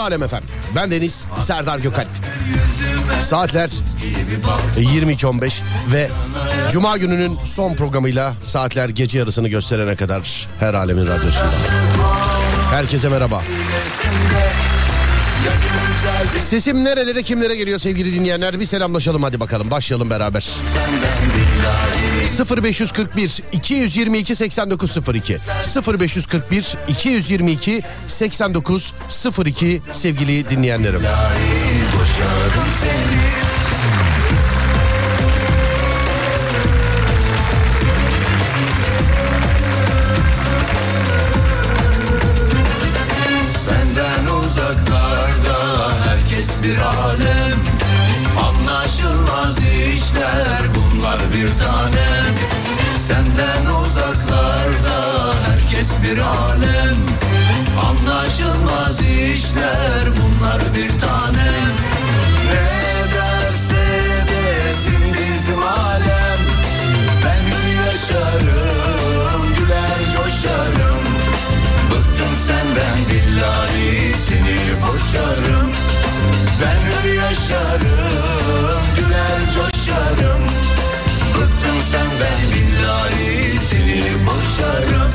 Alem Efem. Ben Deniz Serdar Gökalp. Saatler gibi bak 22.15 ve Cuma gününün son programıyla saatler gece yarısını gösterene kadar her alemin radyosunda. Herkese merhaba. Sesim nerelere kimlere geliyor sevgili dinleyenler bir selamlaşalım hadi bakalım başlayalım beraber. 0541 222 8902 0541 222 8902 sevgili dinleyenlerim. boşarım seni herkes bir alem Anlaşılmaz işler bunlar bir tanem Senden uzaklarda herkes bir alem Anlaşılmaz işler bunlar bir tanem Ne derse desin bizim alem Ben hür yaşarım güler coşarım. Bıktım senden billahi seni boşarım hür yaşarım güler coşarım. Bıktım senden billahi seni boşarım.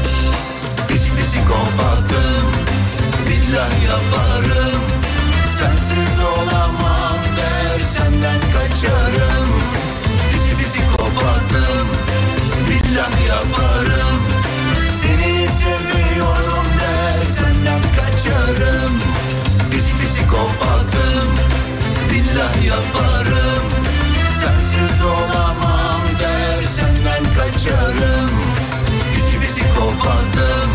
Pisi pisi kopattım billah yaparım. Sensiz olamam der senden kaçarım. Pisi pisi kopattım billah yaparım yaparım. Sensiz olamam der senden kaçarım. Pisi pisi kopattım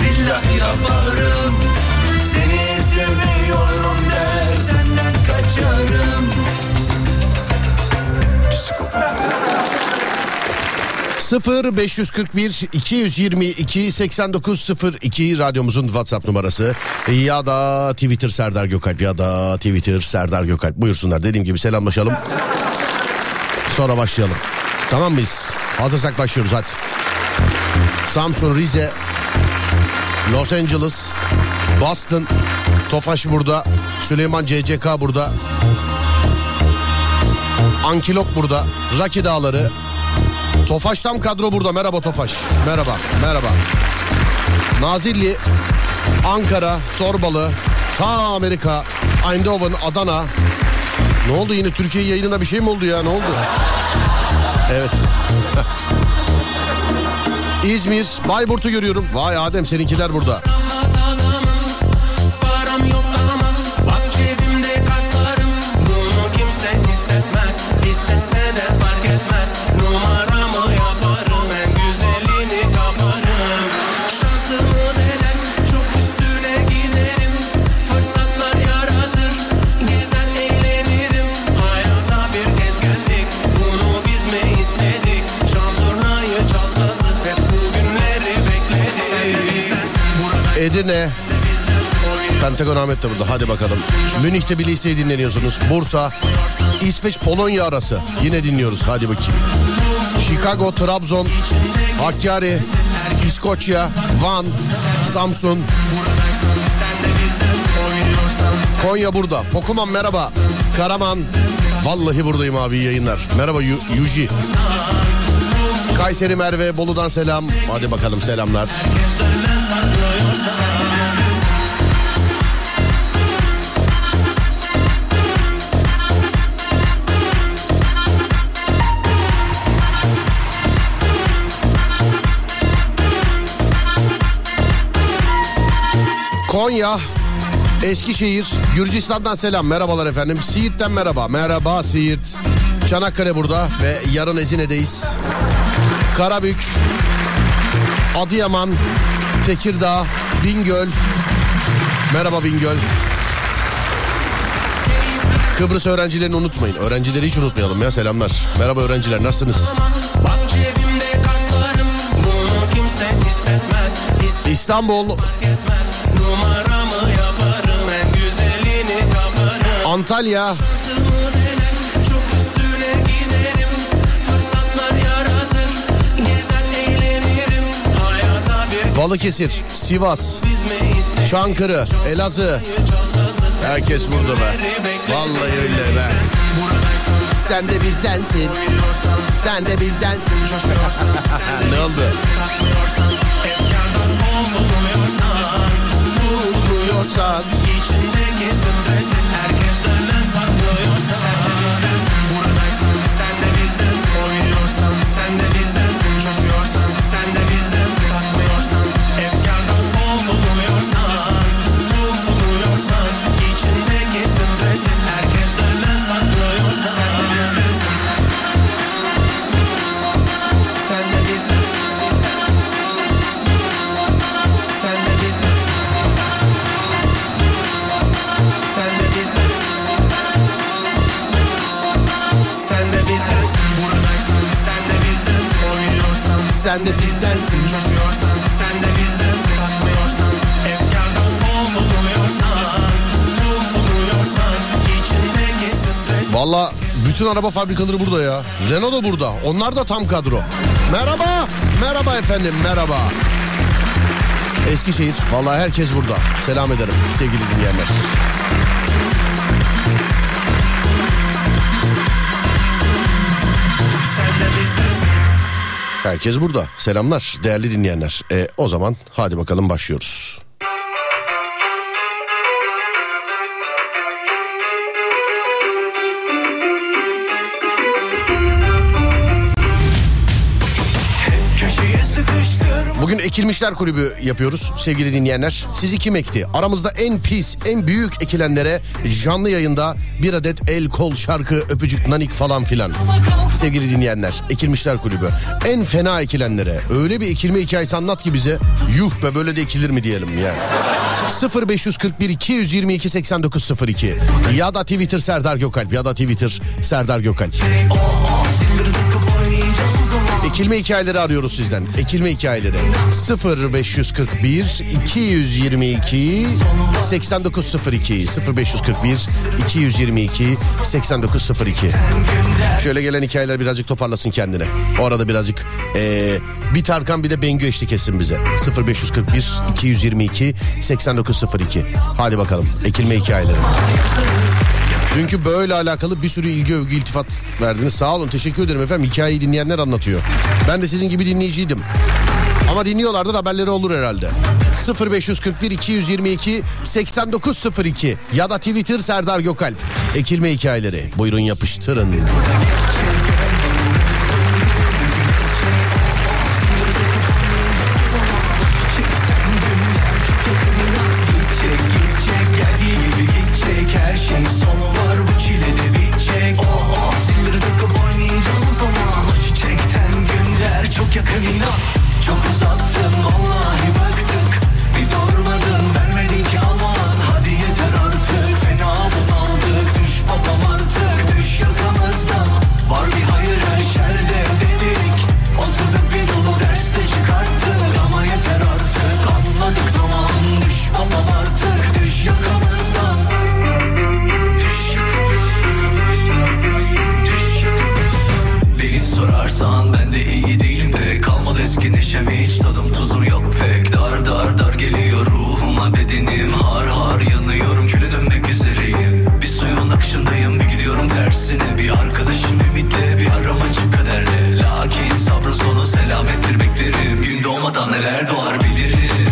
billah yaparım 0 541 222 8902 radyomuzun WhatsApp numarası. Ya da Twitter Serdar Gökalp ya da Twitter Serdar Gökalp. Buyursunlar. Dediğim gibi selamlaşalım. Sonra başlayalım. Tamam mıyız? Hazırsak başlıyoruz hadi. Samsun Rize Los Angeles Boston Tofaş burada Süleyman CCK burada Ankilop burada Raki Dağları Tofaş tam kadro burada. Merhaba Tofaş. Merhaba. Merhaba. Nazilli, Ankara, Torbalı, ta Amerika, Eindhoven, Adana. Ne oldu yine Türkiye yayınına bir şey mi oldu ya? Ne oldu? Evet. İzmir, Bayburt'u görüyorum. Vay Adem seninkiler burada. Edirne, Pentagon Ahmet de burada. Hadi bakalım. Münih'te bir liseyi dinleniyorsunuz. Bursa, İsveç, Polonya arası. Yine dinliyoruz. Hadi bakayım. Chicago, Trabzon, Hakkari, İskoçya, Van, Samsun. Konya burada. Pokuman merhaba. Karaman. Vallahi buradayım abi yayınlar. Merhaba Yu- Yuji. Kayseri Merve Bolu'dan selam. Hadi bakalım selamlar. Konya, Eskişehir, Gürcistan'dan selam. Merhabalar efendim. Siirt'ten merhaba. Merhaba Siirt. Çanakkale burada ve yarın Ezine'deyiz. Karabük, Adıyaman, Tekirdağ, Bingöl. Merhaba Bingöl. Kıbrıs öğrencilerini unutmayın. Öğrencileri hiç unutmayalım ya selamlar. Merhaba öğrenciler nasılsınız? İstanbul, Antalya, Balıkesir, Sivas, Çankırı, Elazığ. Herkes burada be. Vallahi öyle be. Sen de bizdensin. Sen de bizdensin. ne oldu? Buluyorsan İçindeki stresi sen de bizdensin. Coşuyorsan sen de bizdensin Taklıyorsan Efkardan bol buluyorsan Bul buluyorsan İçindeki stres Valla bütün araba fabrikaları burada ya. Renault da burada. Onlar da tam kadro. Merhaba. Merhaba efendim. Merhaba. Eskişehir. Valla herkes burada. Selam ederim sevgili dinleyenler. Herkes burada. Selamlar değerli dinleyenler. E, o zaman hadi bakalım başlıyoruz. Bugün Ekilmişler Kulübü yapıyoruz sevgili dinleyenler. Sizi kim ekti? Aramızda en pis, en büyük ekilenlere canlı yayında bir adet el, kol, şarkı, öpücük, nanik falan filan. Sevgili dinleyenler, Ekilmişler Kulübü. En fena ekilenlere öyle bir ekilme hikayesi anlat ki bize. Yuh be böyle de ekilir mi diyelim yani. 0541 222 8902 ya da Twitter Serdar Gökalp ya da Twitter Serdar Gökalp. Ekilme hikayeleri arıyoruz sizden. Ekilme hikayeleri. 0541 222 8902 0541 222 8902 Şöyle gelen hikayeler birazcık toparlasın kendine. O arada birazcık eee, bir Tarkan bir de Bengü eşlik etsin bize. 0541 222 8902 Hadi bakalım ekilme hikayeleri. Dünkü böyle alakalı bir sürü ilgi övgü iltifat verdiniz. Sağ olun teşekkür ederim efendim. Hikayeyi dinleyenler anlatıyor. Ben de sizin gibi dinleyiciydim. Ama dinliyorlardır haberleri olur herhalde. 0541 222 8902 ya da Twitter Serdar Gökalp. Ekilme hikayeleri. Buyurun yapıştırın. sorarsan ben de iyi değilim pek Kalmadı eski neşem hiç tadım tuzum yok pek. Dar dar dar geliyor ruhuma bedenim Har har yanıyorum küle dönmek üzereyim. Bir suyun akışındayım bir gidiyorum tersine. Bir arkadaşım ümitle bir aramacı kaderle. Lakin sabrın sonu selamettir beklerim. Gün doğmadan neler doğar bilirim.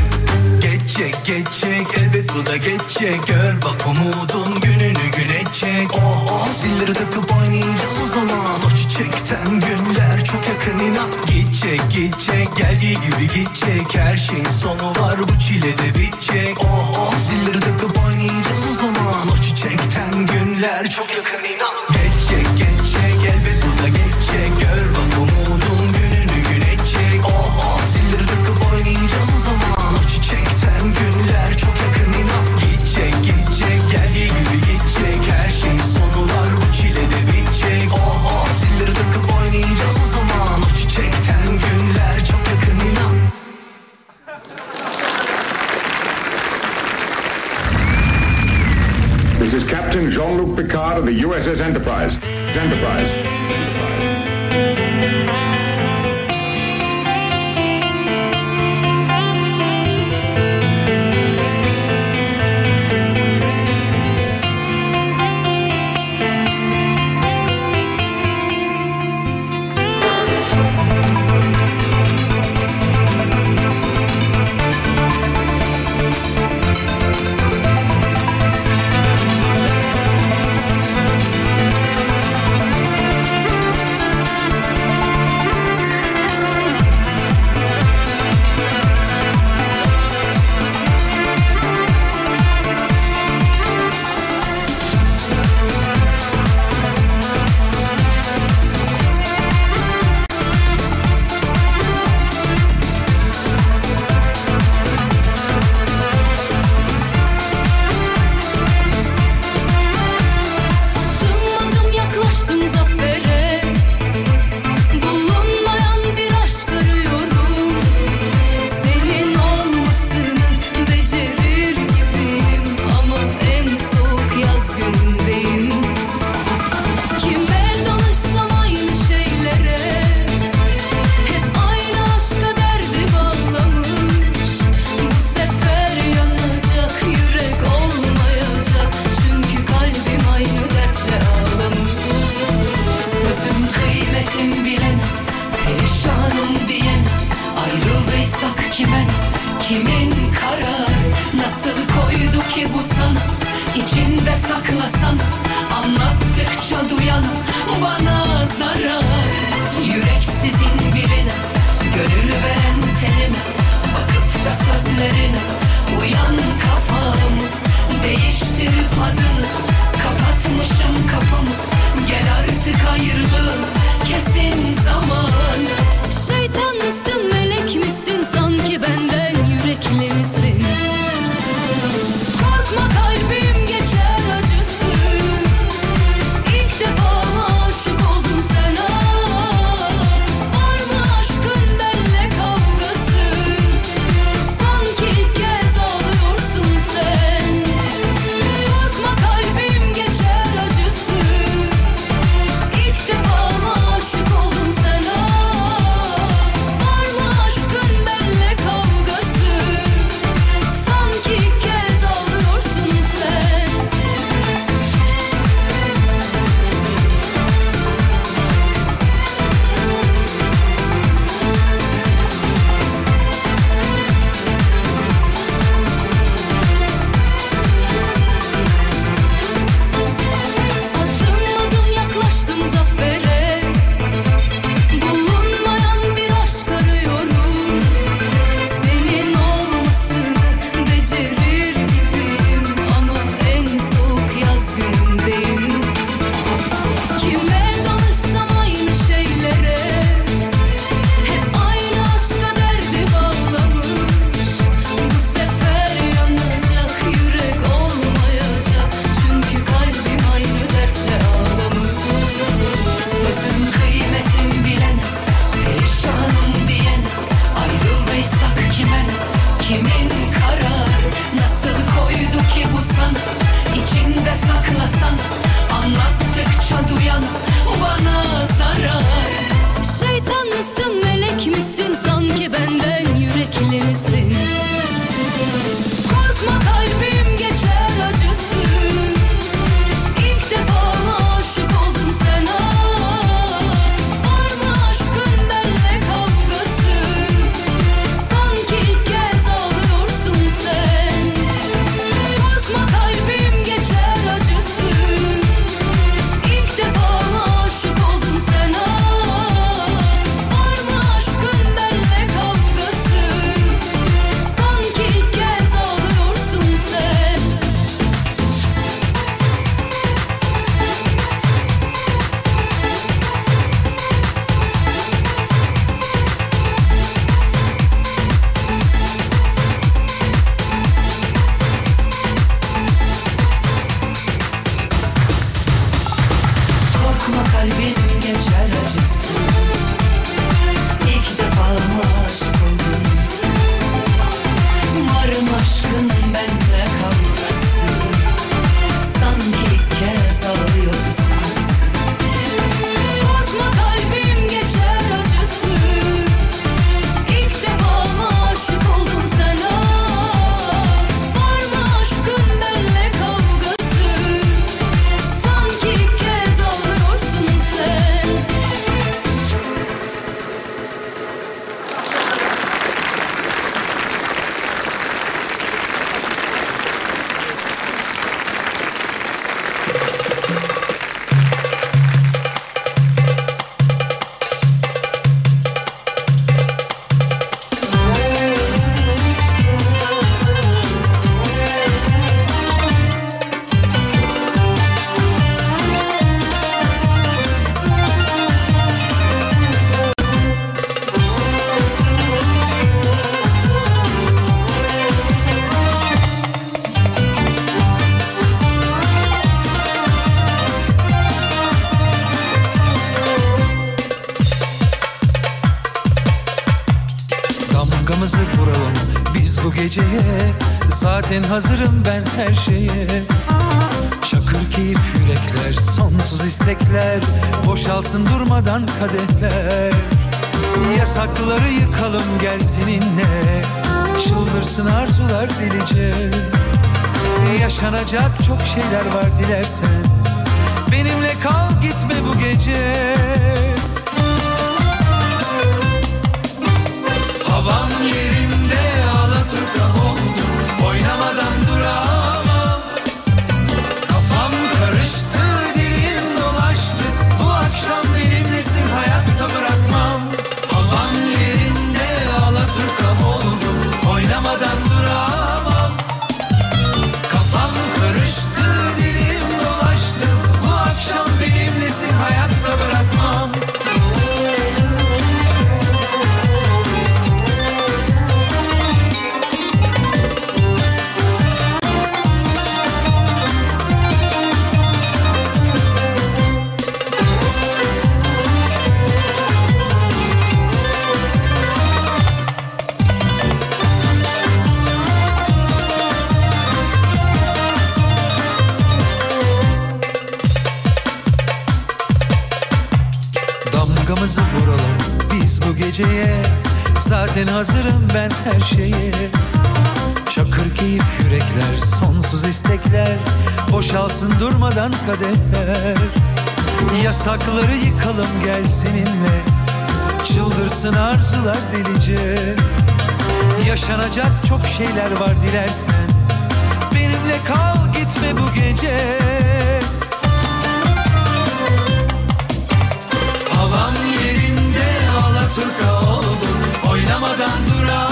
Geçecek geçecek elbet bu da geçecek. Gör bak umudum gününü güneşecek Oh oh. Zilleri takıp oynayacağız o zaman. O çiçekten günler çok yakın inan. Gidecek gidecek geldiği gibi gidecek. Her şeyin sonu var bu çile de bitecek. Oh oh. Zilleri takıp oynayacağız o zaman. O çiçekten günler çok yakın inan. Geçecek geçecek elbet Captain Jean-Luc Picard of the USS Enterprise. Enterprise. Hazırım ben her şeye. Çakır keyif yürekler sonsuz istekler Boşalsın durmadan kadehler. Yasakları yıkalım gel seninle. Çıldırsın arzular delice. Yaşanacak çok şeyler var dilersen. Benimle kal gitme bu gece Durmadan kadehler Yasakları yıkalım gel seninle. Çıldırsın arzular delice. Yaşanacak çok şeyler var dilersen. Benimle kal gitme bu gece. Havam yerinde Alaturka oldum. Oynamadan duramam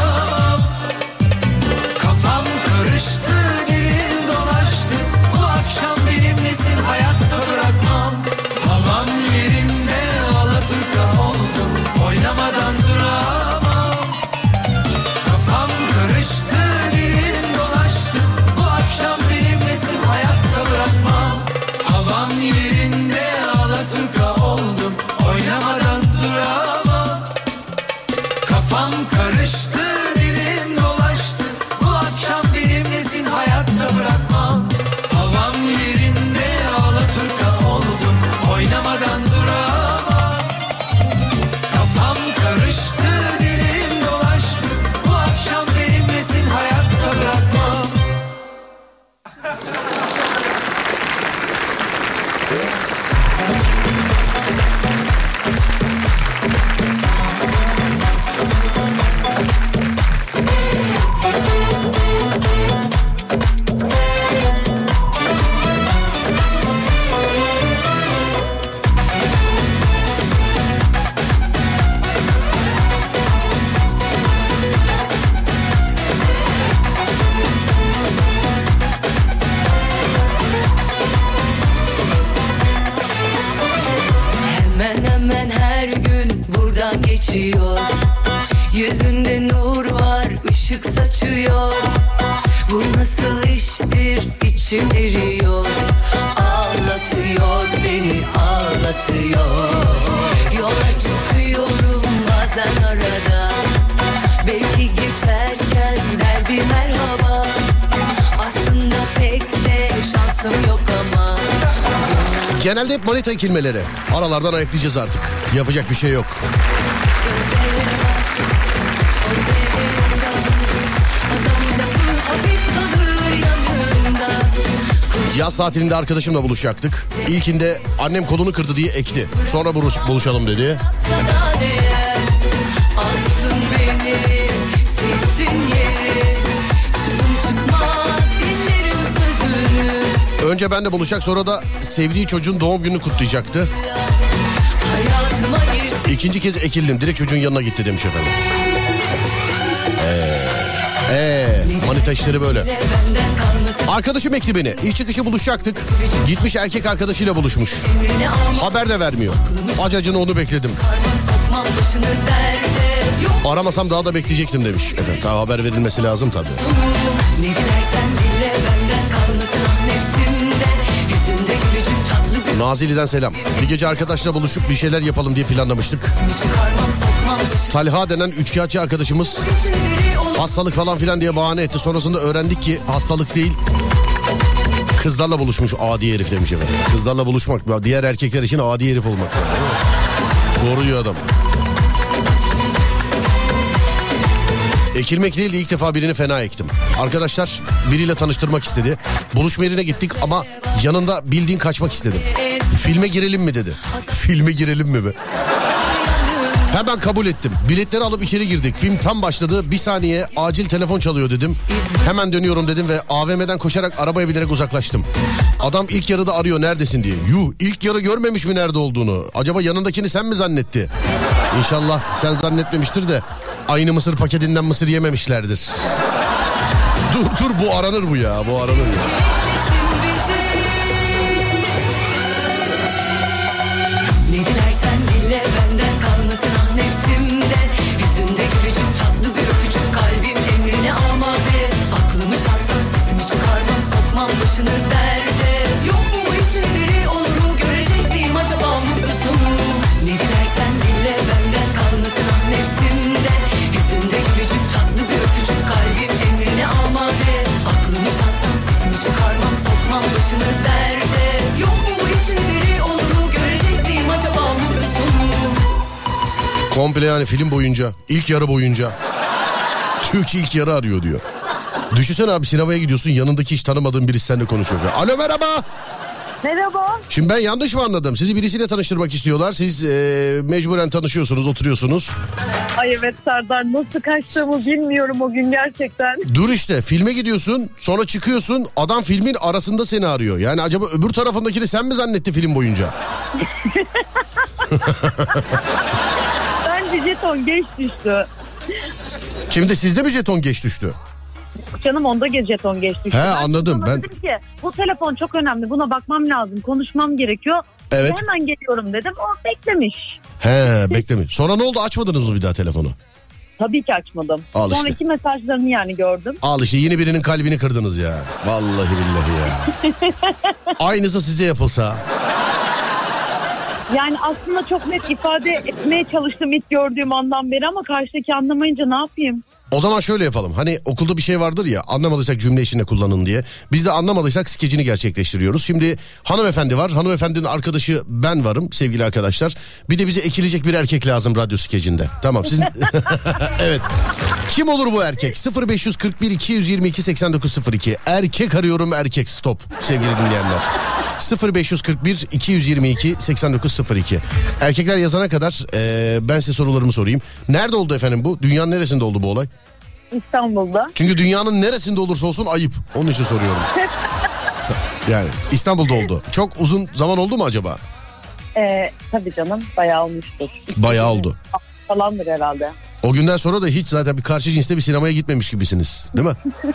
Genelde hep manita kelimeleri. Aralardan ayaklayacağız artık. Yapacak bir şey yok. Yaz tatilinde arkadaşımla buluşacaktık. İlkinde annem kolunu kırdı diye ekti. Sonra buluş- buluşalım dedi. Önce ben de buluşacak sonra da sevdiği çocuğun doğum gününü kutlayacaktı. İkinci kez ekildim. Direkt çocuğun yanına gitti demiş efendim. Eee, ee, manita işleri böyle. Arkadaşım ekti beni. İş çıkışı buluşacaktık. Gitmiş erkek arkadaşıyla buluşmuş. Haber de vermiyor. Acacını onu bekledim. Aramasam daha da bekleyecektim demiş. Efendim daha haber verilmesi lazım tabii. Ne dilersen Nazilli'den selam. Bir gece arkadaşla buluşup bir şeyler yapalım diye planlamıştık. Talha denen üçkağıtçı arkadaşımız hastalık falan filan diye bahane etti. Sonrasında öğrendik ki hastalık değil. Kızlarla buluşmuş adi herif demiş efendim. Kızlarla buluşmak diğer erkekler için adi herif olmak. Doğru diyor adam. Ekilmek değil de ilk defa birini fena ektim. Arkadaşlar biriyle tanıştırmak istedi. Buluşma yerine gittik ama yanında bildiğin kaçmak istedim. Filme girelim mi dedi. Filme girelim mi mi? Hemen kabul ettim. Biletleri alıp içeri girdik. Film tam başladı. Bir saniye acil telefon çalıyor dedim. Hemen dönüyorum dedim ve AVM'den koşarak arabaya binerek uzaklaştım. Adam ilk yarıda arıyor neredesin diye. Yuh ilk yarı görmemiş mi nerede olduğunu. Acaba yanındakini sen mi zannetti? İnşallah sen zannetmemiştir de aynı mısır paketinden mısır yememişlerdir. Dur dur bu aranır bu ya bu aranır ya. Başını derde. Yok mu işin biri olur mu? Görecek miyim acaba mutlusun mu? Ne dilersen dile benden kalmasın ah nefsimde. Yüzünde gülücük tatlı bir öpücük kalbim emrine amade Aklımı şanstan sesimi çıkarmam sokmam başını derde. Yok mu işin biri olur mu? Görecek miyim acaba mutlusun mu? Komple yani film boyunca ilk yarı boyunca. Türk ilk yarı arıyor diyor. Düşünsene abi sinemaya gidiyorsun yanındaki hiç tanımadığın birisi seninle konuşuyor. Alo merhaba. Merhaba. Şimdi ben yanlış mı anladım? Sizi birisiyle tanıştırmak istiyorlar. Siz e, mecburen tanışıyorsunuz, oturuyorsunuz. Ay evet Serdar nasıl kaçtığımı bilmiyorum o gün gerçekten. Dur işte filme gidiyorsun, sonra çıkıyorsun. Adam filmin arasında seni arıyor. Yani acaba öbür tarafındakini sen mi zannetti film boyunca? Bence jeton geç düştü. Şimdi sizde mi jeton geç düştü? Canım onda ge- jeton geç düştü. He, Ben anladım. Ben- dedim ki bu telefon çok önemli buna bakmam lazım konuşmam gerekiyor. Evet. Hemen geliyorum dedim o beklemiş. He beklemiş. Sonra ne oldu açmadınız mı bir daha telefonu? Tabii ki açmadım. Al işte. Sonraki mesajlarını yani gördüm. Al işte yeni birinin kalbini kırdınız ya. Vallahi billahi ya. Aynısı size yapılsa. Yani aslında çok net ifade etmeye çalıştım ilk gördüğüm andan beri ama karşıdaki anlamayınca ne yapayım? O zaman şöyle yapalım. Hani okulda bir şey vardır ya anlamadıysak cümle içinde kullanın diye. Biz de anlamadıysak skecini gerçekleştiriyoruz. Şimdi hanımefendi var. Hanımefendinin arkadaşı ben varım sevgili arkadaşlar. Bir de bize ekilecek bir erkek lazım radyo skecinde. Tamam siz... evet. Kim olur bu erkek? 0541 222 8902. Erkek arıyorum erkek stop sevgili dinleyenler. 0541 222 8902. Erkekler yazana kadar e, ben size sorularımı sorayım. Nerede oldu efendim bu? Dünyanın neresinde oldu bu olay? İstanbul'da. Çünkü dünyanın neresinde olursa olsun ayıp. Onun için soruyorum. yani İstanbul'da oldu. Çok uzun zaman oldu mu acaba? Ee, tabii canım bayağı olmuştur. Bayağı oldu. Falandır herhalde. O günden sonra da hiç zaten bir karşı cinsle bir sinemaya gitmemiş gibisiniz. Değil mi?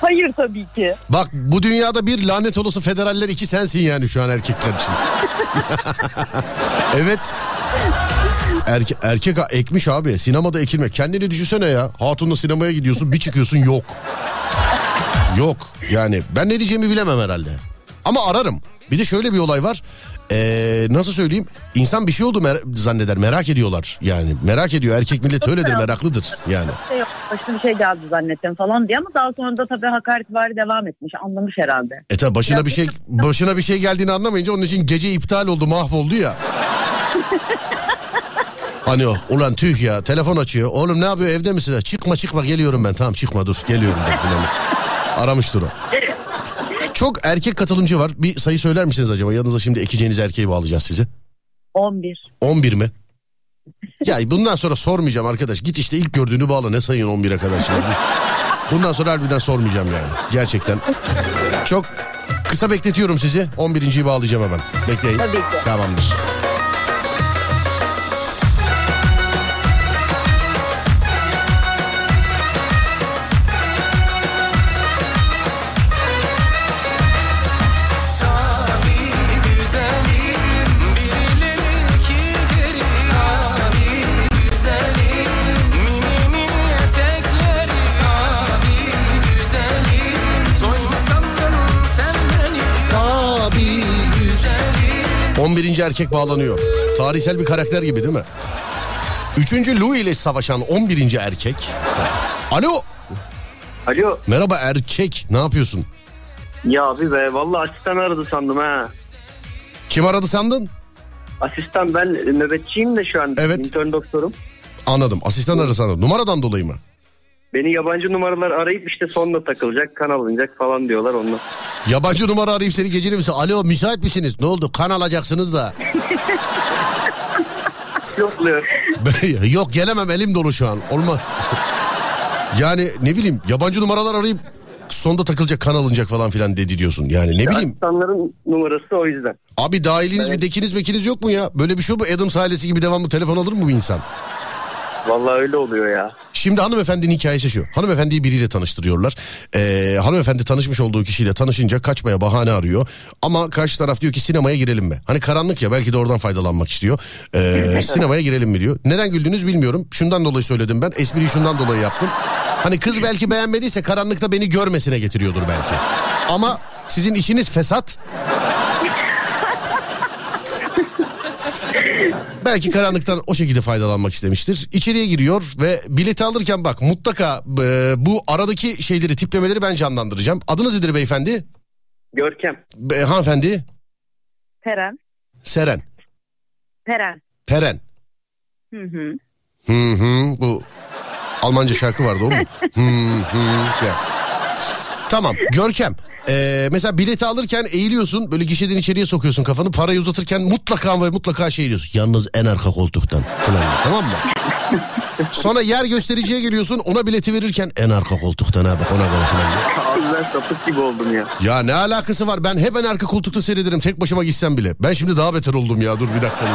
Hayır tabii ki. Bak bu dünyada bir lanet olası federaller iki sensin yani şu an erkekler için. evet. Erke, erkek ekmiş abi. Sinemada ekilme. Kendini düşünsene ya. Hatunla sinemaya gidiyorsun bir çıkıyorsun yok. Yok. Yani ben ne diyeceğimi bilemem herhalde. Ama ararım. Bir de şöyle bir olay var. Ee, nasıl söyleyeyim? İnsan bir şey oldu mer- zanneder. Merak ediyorlar. Yani merak ediyor. Erkek millet öyledir meraklıdır. Yani. Şey yok, başına bir şey geldi zannettim falan diye ama daha sonra da tabii hakaret var devam etmiş. Anlamış herhalde. E tabi başına bir şey başına bir şey geldiğini anlamayınca onun için gece iptal oldu mahvoldu ya. Hani o ulan tüh ya telefon açıyor. Oğlum ne yapıyor evde misin? Çıkma çıkma geliyorum ben tamam çıkma dur geliyorum ben. Aramıştır o. Çok erkek katılımcı var. Bir sayı söyler misiniz acaba? Yanınıza şimdi ekeceğiniz erkeği bağlayacağız sizi. 11. 11 mi? Ya bundan sonra sormayacağım arkadaş. Git işte ilk gördüğünü bağla. Ne sayın 11'e kadar şimdi. Bundan sonra harbiden sormayacağım yani. Gerçekten. Çok kısa bekletiyorum sizi. 11.yi bağlayacağım hemen. Bekleyin. Tabii ki. Tamamdır. 11. erkek bağlanıyor. Tarihsel bir karakter gibi değil mi? Üçüncü Louis ile savaşan 11. erkek. Alo. Alo. Merhaba erkek. Ne yapıyorsun? Ya abi be vallahi asistan aradı sandım ha. Kim aradı sandın? Asistan ben nöbetçiyim de şu an. Evet. İntern doktorum. Anladım. Asistan aradı sandım. Numaradan dolayı mı? Beni yabancı numaralar arayıp işte sonunda takılacak, kan alınacak falan diyorlar onunla. Yabancı numara arayıp seni geceli misin? Alo müsait misiniz? Ne oldu? Kan alacaksınız da. Yokluyor. Yok gelemem elim dolu şu an. Olmaz. yani ne bileyim yabancı numaralar arayıp sonda takılacak kan alınacak falan filan dedi diyorsun. Yani ne bileyim. Asistanların numarası o yüzden. Abi dahiliniz bir dekiniz mekiniz yok mu ya? Böyle bir şey mu? Adams ailesi gibi devamlı telefon alır mı bir insan? Vallahi öyle oluyor ya. Şimdi hanımefendinin hikayesi şu. Hanımefendiyi biriyle tanıştırıyorlar. Ee, hanımefendi tanışmış olduğu kişiyle tanışınca kaçmaya bahane arıyor. Ama karşı taraf diyor ki sinemaya girelim mi? Hani karanlık ya belki de oradan faydalanmak istiyor. Ee, sinemaya girelim mi diyor. Neden güldünüz bilmiyorum. Şundan dolayı söyledim ben. Espriyi şundan dolayı yaptım. Hani kız belki beğenmediyse karanlıkta beni görmesine getiriyordur belki. Ama sizin içiniz fesat. Belki karanlıktan o şekilde faydalanmak istemiştir. İçeriye giriyor ve bileti alırken bak mutlaka e, bu aradaki şeyleri tiplemeleri ben canlandıracağım. Adınız nedir beyefendi? Görkem. Be, hanımefendi? Peren. Seren. Peren. Peren. Hı hı. Hı hı bu Almanca şarkı vardı o mu? Hı hı ya. Tamam Görkem. Ee, mesela bileti alırken eğiliyorsun böyle gişeden içeriye sokuyorsun kafanı parayı uzatırken mutlaka ve mutlaka şey diyorsun yalnız en arka koltuktan falan tamam mı? Sonra yer göstericiye geliyorsun ona bileti verirken en arka koltuktan bak ona göre falan. Abi ben sapık gibi oldum ya. Ya ne alakası var ben hep en arka koltukta seyrederim tek başıma gitsem bile. Ben şimdi daha beter oldum ya dur bir dakika.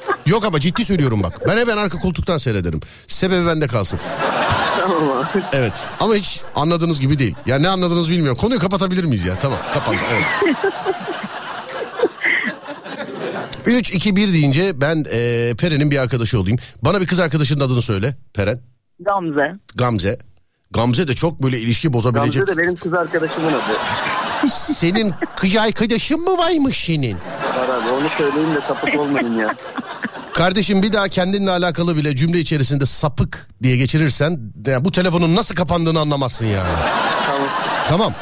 Yok ama ciddi söylüyorum bak ben hep en arka koltuktan seyrederim. Sebebi bende kalsın. Tamam abi. Evet ama hiç anladığınız gibi değil. Ya ne anladınız bilmiyorum. Konuyu kapatabilir miyiz ya? Tamam kapandı. Evet. 3, 2, 1 deyince ben e, Peren'in bir arkadaşı olayım. Bana bir kız arkadaşının adını söyle Peren. Gamze. Gamze. Gamze de çok böyle ilişki bozabilecek. Gamze de benim kız arkadaşımın adı. Senin kız arkadaşın mı varmış senin? Var abi onu söyleyeyim de sapık olmayın ya. Kardeşim bir daha kendinle alakalı bile cümle içerisinde sapık diye geçirirsen ya bu telefonun nasıl kapandığını anlamazsın yani. Tamam. Tamam.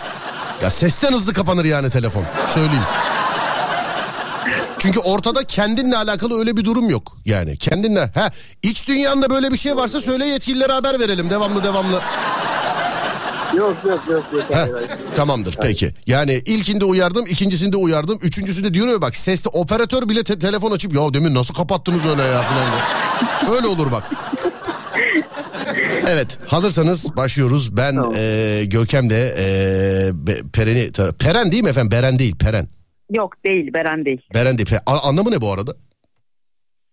Ya sesten hızlı kapanır yani telefon. Söyleyeyim. Çünkü ortada kendinle alakalı öyle bir durum yok. Yani kendinle. Ha iç dünyanda böyle bir şey varsa söyle yetkililere haber verelim. Devamlı devamlı. Yok yok yok. yok. Heh, Hayır, hayır. tamamdır peki. Yani ilkinde uyardım, ikincisinde uyardım, üçüncüsünde diyor ya bak sesli operatör bile te- telefon açıp ya demin nasıl kapattınız öyle ya falan. Öyle olur bak. Evet hazırsanız başlıyoruz. Ben Tamam. eee, Görkem de eee, Be- Peren'i ta- Peren değil mi efendim? Beren değil Peren. Yok değil Beren değil. Beren değil. Pe- A- anlamı ne bu arada?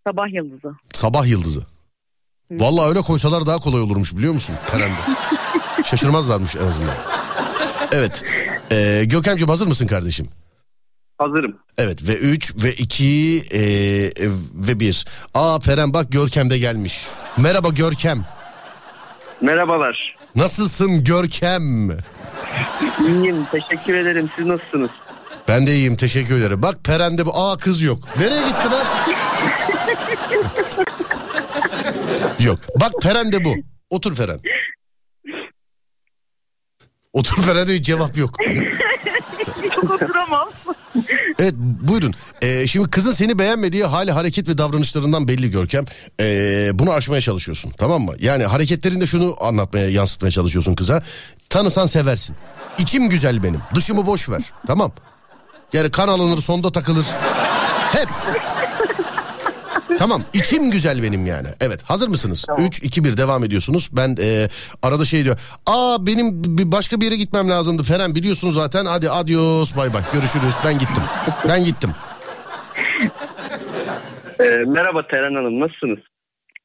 Sabah yıldızı. Sabah yıldızı. Vallahi öyle koysalar daha kolay olurmuş biliyor musun Peren'de. Şaşırmazlarmış en azından. Evet. Eee Görkemciğim hazır mısın kardeşim? Hazırım. Evet ve 3 ve 2 ve 1. Aa Peren bak Görkem de gelmiş. Merhaba Görkem. Merhabalar. Nasılsın Görkem? İyiyim. Teşekkür ederim. Siz nasılsınız? Ben de iyiyim teşekkür ederim. Bak Peren'de bu aa kız yok. Nereye gitti lan? yok. Bak Peren de bu. Otur Peren. Otur Peren diyor cevap yok. Çok oturamam. Evet buyurun. Ee, şimdi kızın seni beğenmediği hali hareket ve davranışlarından belli Görkem. Ee, bunu aşmaya çalışıyorsun tamam mı? Yani hareketlerinde şunu anlatmaya yansıtmaya çalışıyorsun kıza. Tanısan seversin. İçim güzel benim. Dışımı boş ver. Tamam. Yani kan alınır sonda takılır. Hep. Tamam içim güzel benim yani. Evet hazır mısınız? 3 2 1 devam ediyorsunuz. Ben e, arada şey diyor. Aa benim bir başka bir yere gitmem lazımdı Feren biliyorsun zaten. Hadi adios bay bay görüşürüz. Ben gittim. Ben gittim. Ee, merhaba Teren Hanım. Nasılsınız?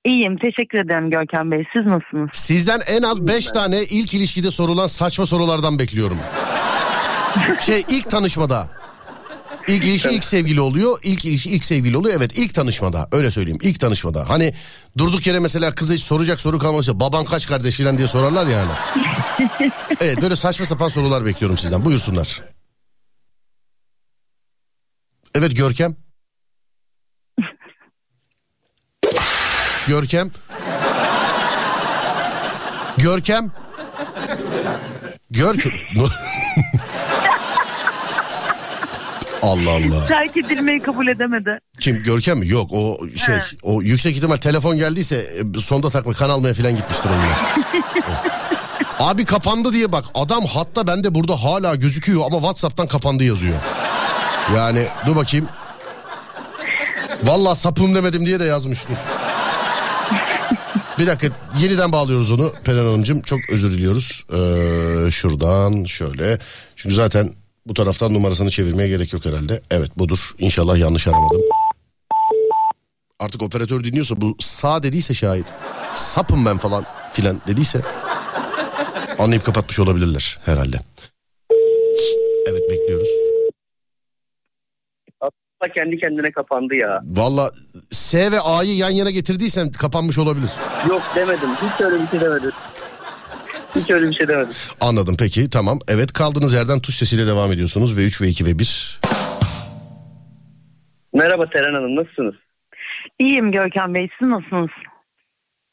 İyiyim teşekkür ederim Görkem Bey. Siz nasılsınız? Sizden en az 5 tane ilk ilişkide sorulan saçma sorulardan bekliyorum. Şey ilk tanışmada. İlk ilişki ilk sevgili oluyor. İlk ilişki ilk sevgili oluyor. Evet ilk tanışmada. Öyle söyleyeyim. ilk tanışmada. Hani durduk yere mesela kıza hiç soracak soru kalmasa baban kaç kardeş falan diye sorarlar yani. evet böyle saçma sapan sorular bekliyorum sizden. Buyursunlar. Evet Görkem. Görkem. Görkem. Görkem. Allah Allah. Terk edilmeyi kabul edemedi. Kim Görkem mi? Yok o şey He. o yüksek ihtimal telefon geldiyse e, sonda takma kan almaya falan gitmiştir onunla. Abi kapandı diye bak adam hatta bende burada hala gözüküyor ama Whatsapp'tan kapandı yazıyor. Yani dur bakayım. Vallahi sapım demedim diye de yazmıştır. Bir dakika yeniden bağlıyoruz onu Peren Hanımcığım. Çok özür diliyoruz. Ee, şuradan şöyle. Çünkü zaten bu taraftan numarasını çevirmeye gerek yok herhalde. Evet budur. İnşallah yanlış aramadım. Artık operatör dinliyorsa bu sağ dediyse şayet sapım ben falan filan dediyse anlayıp kapatmış olabilirler herhalde. Evet bekliyoruz. Hatta kendi kendine kapandı ya. Valla S ve A'yı yan yana getirdiysen kapanmış olabilir. Yok demedim. Hiç öyle bir şey demedim. Hiç öyle bir şey demedim. Anladım peki tamam. Evet kaldığınız yerden tuş sesiyle devam ediyorsunuz. Ve 3 ve 2 ve 1. Merhaba Seren Hanım nasılsınız? İyiyim Görkem Bey siz nasılsınız?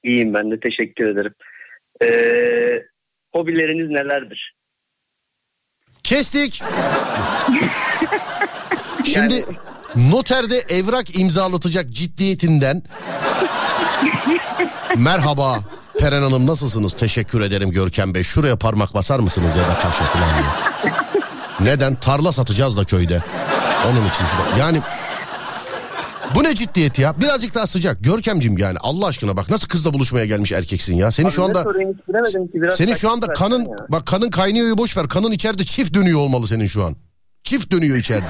İyiyim ben de teşekkür ederim. Ee, hobileriniz nelerdir? Kestik. Şimdi noterde evrak imzalatacak ciddiyetinden merhaba Peren Hanım nasılsınız? Teşekkür ederim Görkem Bey. Şuraya parmak basar mısınız ya da kaşa falan diye. Neden? Tarla satacağız da köyde. Onun için. Yani bu ne ciddiyet ya? Birazcık daha sıcak. Görkemcim yani Allah aşkına bak nasıl kızla buluşmaya gelmiş erkeksin ya. Senin Abi şu anda senin şu anda kanın ya. bak kanın kaynıyoryu boş ver. Kanın içeride çift dönüyor olmalı senin şu an. Çift dönüyor içeride.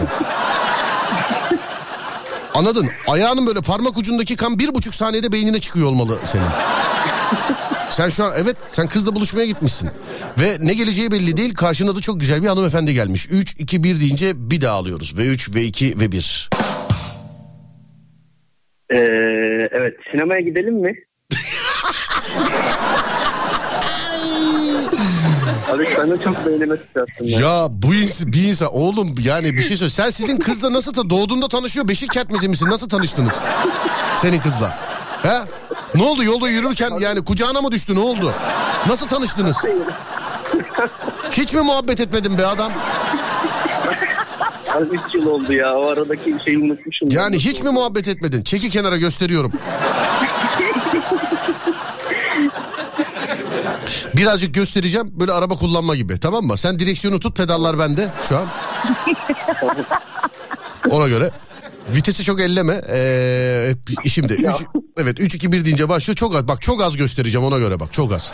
Anladın? Ayağının böyle parmak ucundaki kan bir buçuk saniyede beynine çıkıyor olmalı senin. Sen şu an evet sen kızla buluşmaya gitmişsin. Ve ne geleceği belli değil. Karşına da çok güzel bir hanımefendi gelmiş. 3, 2, 1 deyince bir daha alıyoruz. Ve 3, ve 2, ve 1. Ee, evet sinemaya gidelim mi? Abi sana çok beğenmek istiyorsun. Ya. Ya bu ins- bir insan oğlum yani bir şey söyle. Sen sizin kızla nasıl ta doğduğunda tanışıyor? Beşik kertmesi misin? Nasıl tanıştınız? Senin kızla. He? Ne oldu yolda yürürken yani kucağına mı düştü ne oldu? Nasıl tanıştınız? Hiç mi muhabbet etmedin be adam? Abi 3 yıl oldu ya o aradaki şeyi unutmuşum. Yani hiç mi muhabbet etmedin? Çeki kenara gösteriyorum. Birazcık göstereceğim böyle araba kullanma gibi tamam mı? Sen direksiyonu tut pedallar bende şu an. Ona göre. Vitesi çok elleme. Ee, şimdi üç, evet 3 2 1 deyince başlıyor. Çok az bak çok az göstereceğim ona göre bak çok az.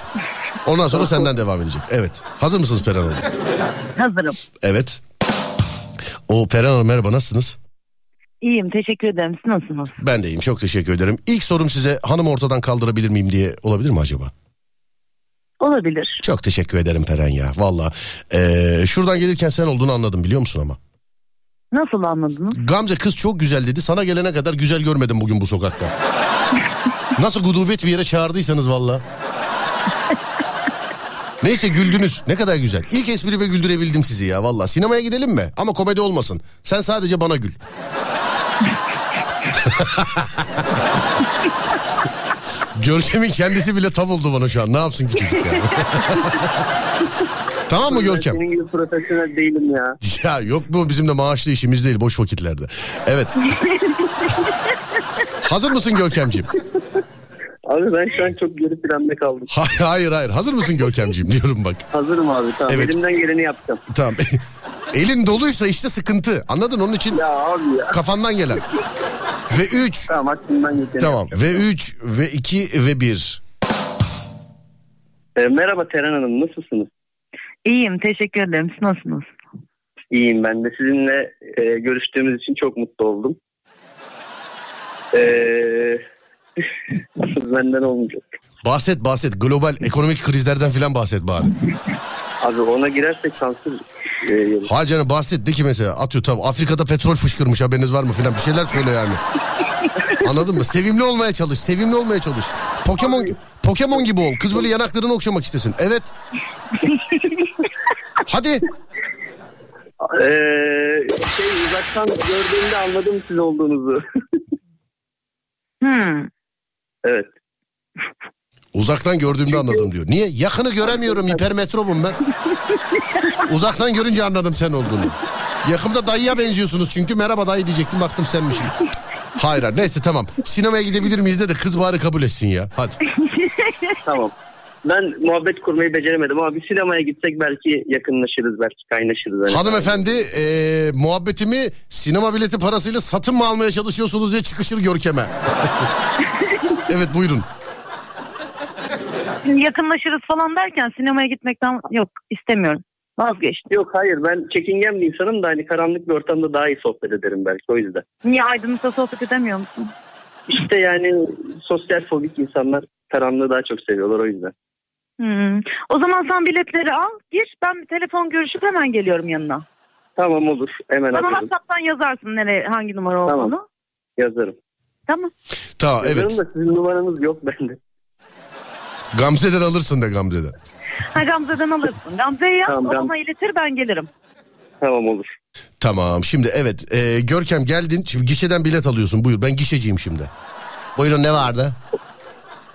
Ondan sonra senden devam edecek. Evet. Hazır mısınız Peren Hanım? Hazırım. Evet. O Peren Hanım merhaba nasılsınız? İyiyim teşekkür ederim siz nasılsınız? Ben de iyiyim çok teşekkür ederim. İlk sorum size hanım ortadan kaldırabilir miyim diye olabilir mi acaba? Olabilir. Çok teşekkür ederim Peren ya valla. Ee, şuradan gelirken sen olduğunu anladım biliyor musun ama? Nasıl anladınız? Gamze kız çok güzel dedi. Sana gelene kadar güzel görmedim bugün bu sokakta. Nasıl gudubet bir yere çağırdıysanız valla. Neyse güldünüz. Ne kadar güzel. İlk esprime güldürebildim sizi ya valla. Sinemaya gidelim mi? Ama komedi olmasın. Sen sadece bana gül. Görkem'in kendisi bile tav oldu bana şu an. Ne yapsın ki çocuk ya? tamam mı Görkem? Senin gibi profesyonel değilim ya. Ya yok bu bizim de maaşlı işimiz değil boş vakitlerde. Evet. Hazır mısın Görkemciğim? Abi ben şu an çok geri planda kaldım. Hayır hayır hayır. Hazır mısın Görkemciğim diyorum bak. Hazırım abi tamam. Evet. Elimden geleni yapacağım. Tamam. Elin doluysa işte sıkıntı. Anladın onun için Ya abi ya. kafandan gelen. Ve 3 Tamam aklımdan geçeni tamam yapacağım. ve 3 ve 2 ve 1. Ee, merhaba Teren Hanım nasılsınız? İyiyim teşekkür ederim siz nasılsınız? İyiyim ben de sizinle e, görüştüğümüz için çok mutlu oldum. Ee, benden olmayacak. Bahset bahset. Global ekonomik krizlerden filan bahset bari. Abi ona girersek sansür e, yolu. Ha canım bahset de ki mesela atıyor tabii Afrika'da petrol fışkırmış haberiniz var mı filan bir şeyler söyle yani. Anladın mı? Sevimli olmaya çalış, sevimli olmaya çalış. Pokemon Pokemon gibi ol. Kız böyle yanaklarını okşamak istesin. Evet. Hadi. Ee, şey uzaktan gördüğümde anladım siz olduğunuzu. Hmm. evet. Uzaktan gördüğümde anladım diyor. Niye? Yakını göremiyorum hipermetropum ben. Uzaktan görünce anladım sen olduğunu. Yakında dayıya benziyorsunuz çünkü merhaba dayı diyecektim baktım senmişim. Hayır hayır neyse tamam. Sinemaya gidebilir miyiz de de kız bari kabul etsin ya. Hadi. Tamam. Ben muhabbet kurmayı beceremedim ama bir sinemaya gitsek belki yakınlaşırız, belki kaynaşırız. Hani. Hanımefendi e, muhabbetimi sinema bileti parasıyla satın mı almaya çalışıyorsunuz diye çıkışır Görkem'e. evet buyurun. Şimdi yakınlaşırız falan derken sinemaya gitmekten yok istemiyorum. Vazgeçtim. Yok hayır ben çekingen bir insanım da hani karanlık bir ortamda daha iyi sohbet ederim belki o yüzden. Niye aydınlıkta sohbet edemiyor musun? İşte yani sosyal fobik insanlar karanlığı daha çok seviyorlar o yüzden. Hmm. O zaman sen biletleri al gir ben bir telefon görüşüp hemen geliyorum yanına. Tamam olur hemen Bana atarım. WhatsApp'tan yazarsın nereye hangi numara olduğunu. Tamam. Yazarım. Tamam. Ta evet. Yazarım da sizin numaranız yok bende. Gamze'den alırsın da Gamze'den. Ha Gamze'den alırsın. Gamze'ye yaz Tamam, o Gam- bana iletir ben gelirim. Tamam olur. Tamam şimdi evet e, Görkem geldin şimdi gişeden bilet alıyorsun buyur ben gişeciyim şimdi. Buyurun ne vardı?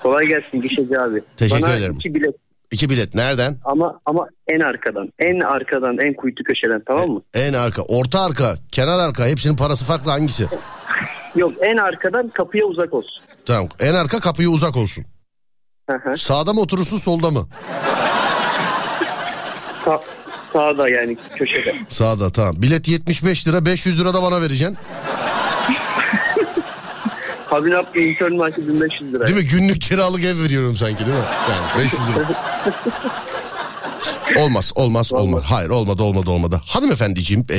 Kolay gelsin Gişeci abi. Teşekkür Bana ederim. iki bilet İki bilet nereden? ama ama en arkadan. En arkadan en kuytu köşeden tamam mı? En arka orta arka kenar arka hepsinin parası farklı hangisi? Yok en arkadan kapıya uzak olsun. Tamam en arka kapıya uzak olsun. Sağda mı oturursun solda mı? Sa- sağda yani köşede. Sağda tamam. Bilet 75 lira 500 lira da bana vereceksin. Kabin up intern maaşı 1500 lira. Değil mi? Günlük kiralık ev veriyorum sanki değil mi? Yani 500 lira. Olmaz olmaz olmaz. Hayır olmadı olmadı olmadı. Hanımefendiciğim ee,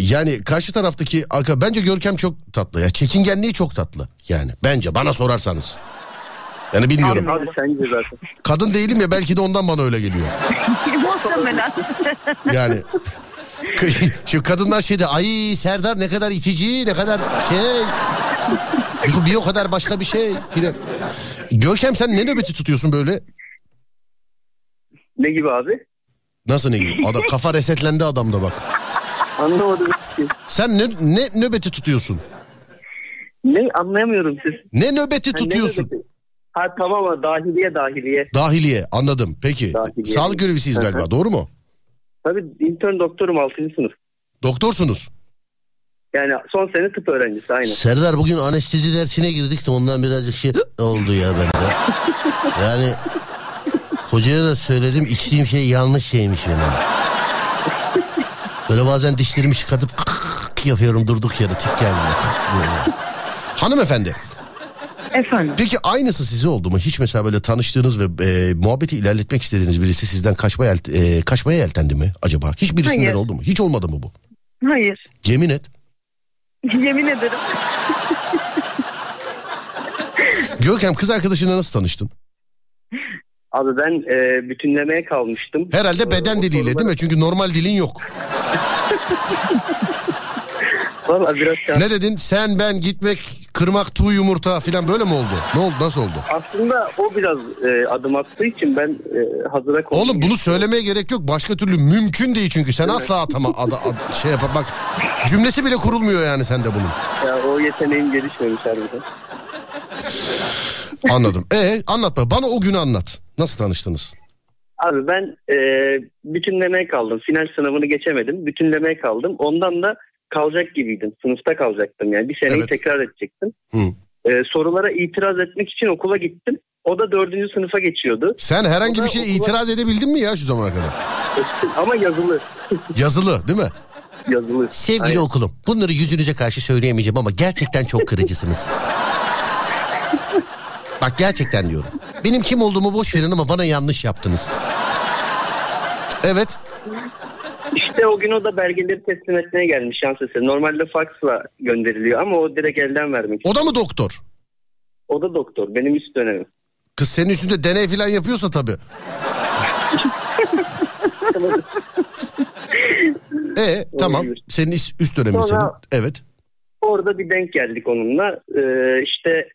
yani karşı taraftaki arka bence Görkem çok tatlı ya. Çekingenliği çok tatlı yani bence bana sorarsanız. Yani bilmiyorum. Abi sence zaten. Kadın değilim ya belki de ondan bana öyle geliyor. Muhtemelen. Yani şu kadınlar şeyde ay Serdar ne kadar itici ne kadar şey bir, o kadar başka bir şey filan. Görkem sen ne nöbeti tutuyorsun böyle? Ne gibi abi? Nasıl ne gibi? Adam, kafa resetlendi adamda bak. Anlamadım. ki. Sen ne, ne nöbeti tutuyorsun? Ne anlayamıyorum siz. Ne nöbeti Ha, ne tutuyorsun? nöbeti? Ha tamam ama dahiliye dahiliye. Dahiliye anladım. Peki Dahiliye. sağlık görevlisiyiz galiba doğru mu? Tabii intern doktorum 6. sınıf. Doktorsunuz. Yani son sene tıp öğrencisi aynen. Serdar bugün anestezi dersine girdik de ondan birazcık şey oldu ya bende. Yani hocaya da söyledim içtiğim şey yanlış şeymiş benim. Böyle bazen dişlerimi çıkartıp yapıyorum durduk yere tik gelmiyor. Hanımefendi Efendim. peki aynısı size oldu mu? Hiç mesela böyle tanıştığınız ve e, muhabbeti ilerletmek istediğiniz birisi sizden kaçmaya, e, kaçmaya yeltendi mi acaba? Hiç birisinden Hayır. oldu mu? Hiç olmadı mı bu? Hayır. Yemin et. Yemin ederim. Görkem kız arkadaşınla nasıl tanıştın? Abi ben e, bütünlemeye kalmıştım. Herhalde beden diliyle değil mi? Çünkü normal dilin yok. Valla biraz şans- Ne dedin? Sen ben gitmek kırmak tuğ yumurta falan böyle mi oldu? Ne oldu? Nasıl oldu? Aslında o biraz e, adım attığı için ben e, hazıra koydum. Oğlum bunu söylemeye gerek yok. Başka türlü mümkün değil çünkü sen asla atama ada, ad- şey yapar bak cümlesi bile kurulmuyor yani sende bunun. Ya, o yeteneğim gelişmemiş harbiden. Anladım. E anlat bak. Bana o günü anlat. Nasıl tanıştınız? Abi ben e, bütünlemeye kaldım. Final sınavını geçemedim. Bütünlemeye kaldım. Ondan da kalacak gibiydim. Sınıfta kalacaktım yani. Bir seneyi Evet. tekrar edecektim. Hı. E, sorulara itiraz etmek için okula gittim. O da dördüncü sınıfa geçiyordu. Sen herhangi bir şeye okula- itiraz edebildin mi ya şu zamana kadar? Ama yazılı. Yazılı değil mi? yazılı. Sevgili Aynen. okulum bunları yüzünüze karşı söyleyemeyeceğim ama gerçekten çok kırıcısınız. Bak gerçekten diyorum. Benim kim olduğumu boş verin ama bana yanlış yaptınız. Evet. İşte o gün o da belgeleri teslim etmeye gelmiş şans eseri. Normalde faksla gönderiliyor ama o direkt elden vermek. O da mı doktor? O da doktor. Benim üst dönemim. Kız senin üstünde deney falan yapıyorsa tabii. E tamam. Senin üst dönemin senin. Sonra- Evet. Orada bir denk geldik onunla. Ee, işte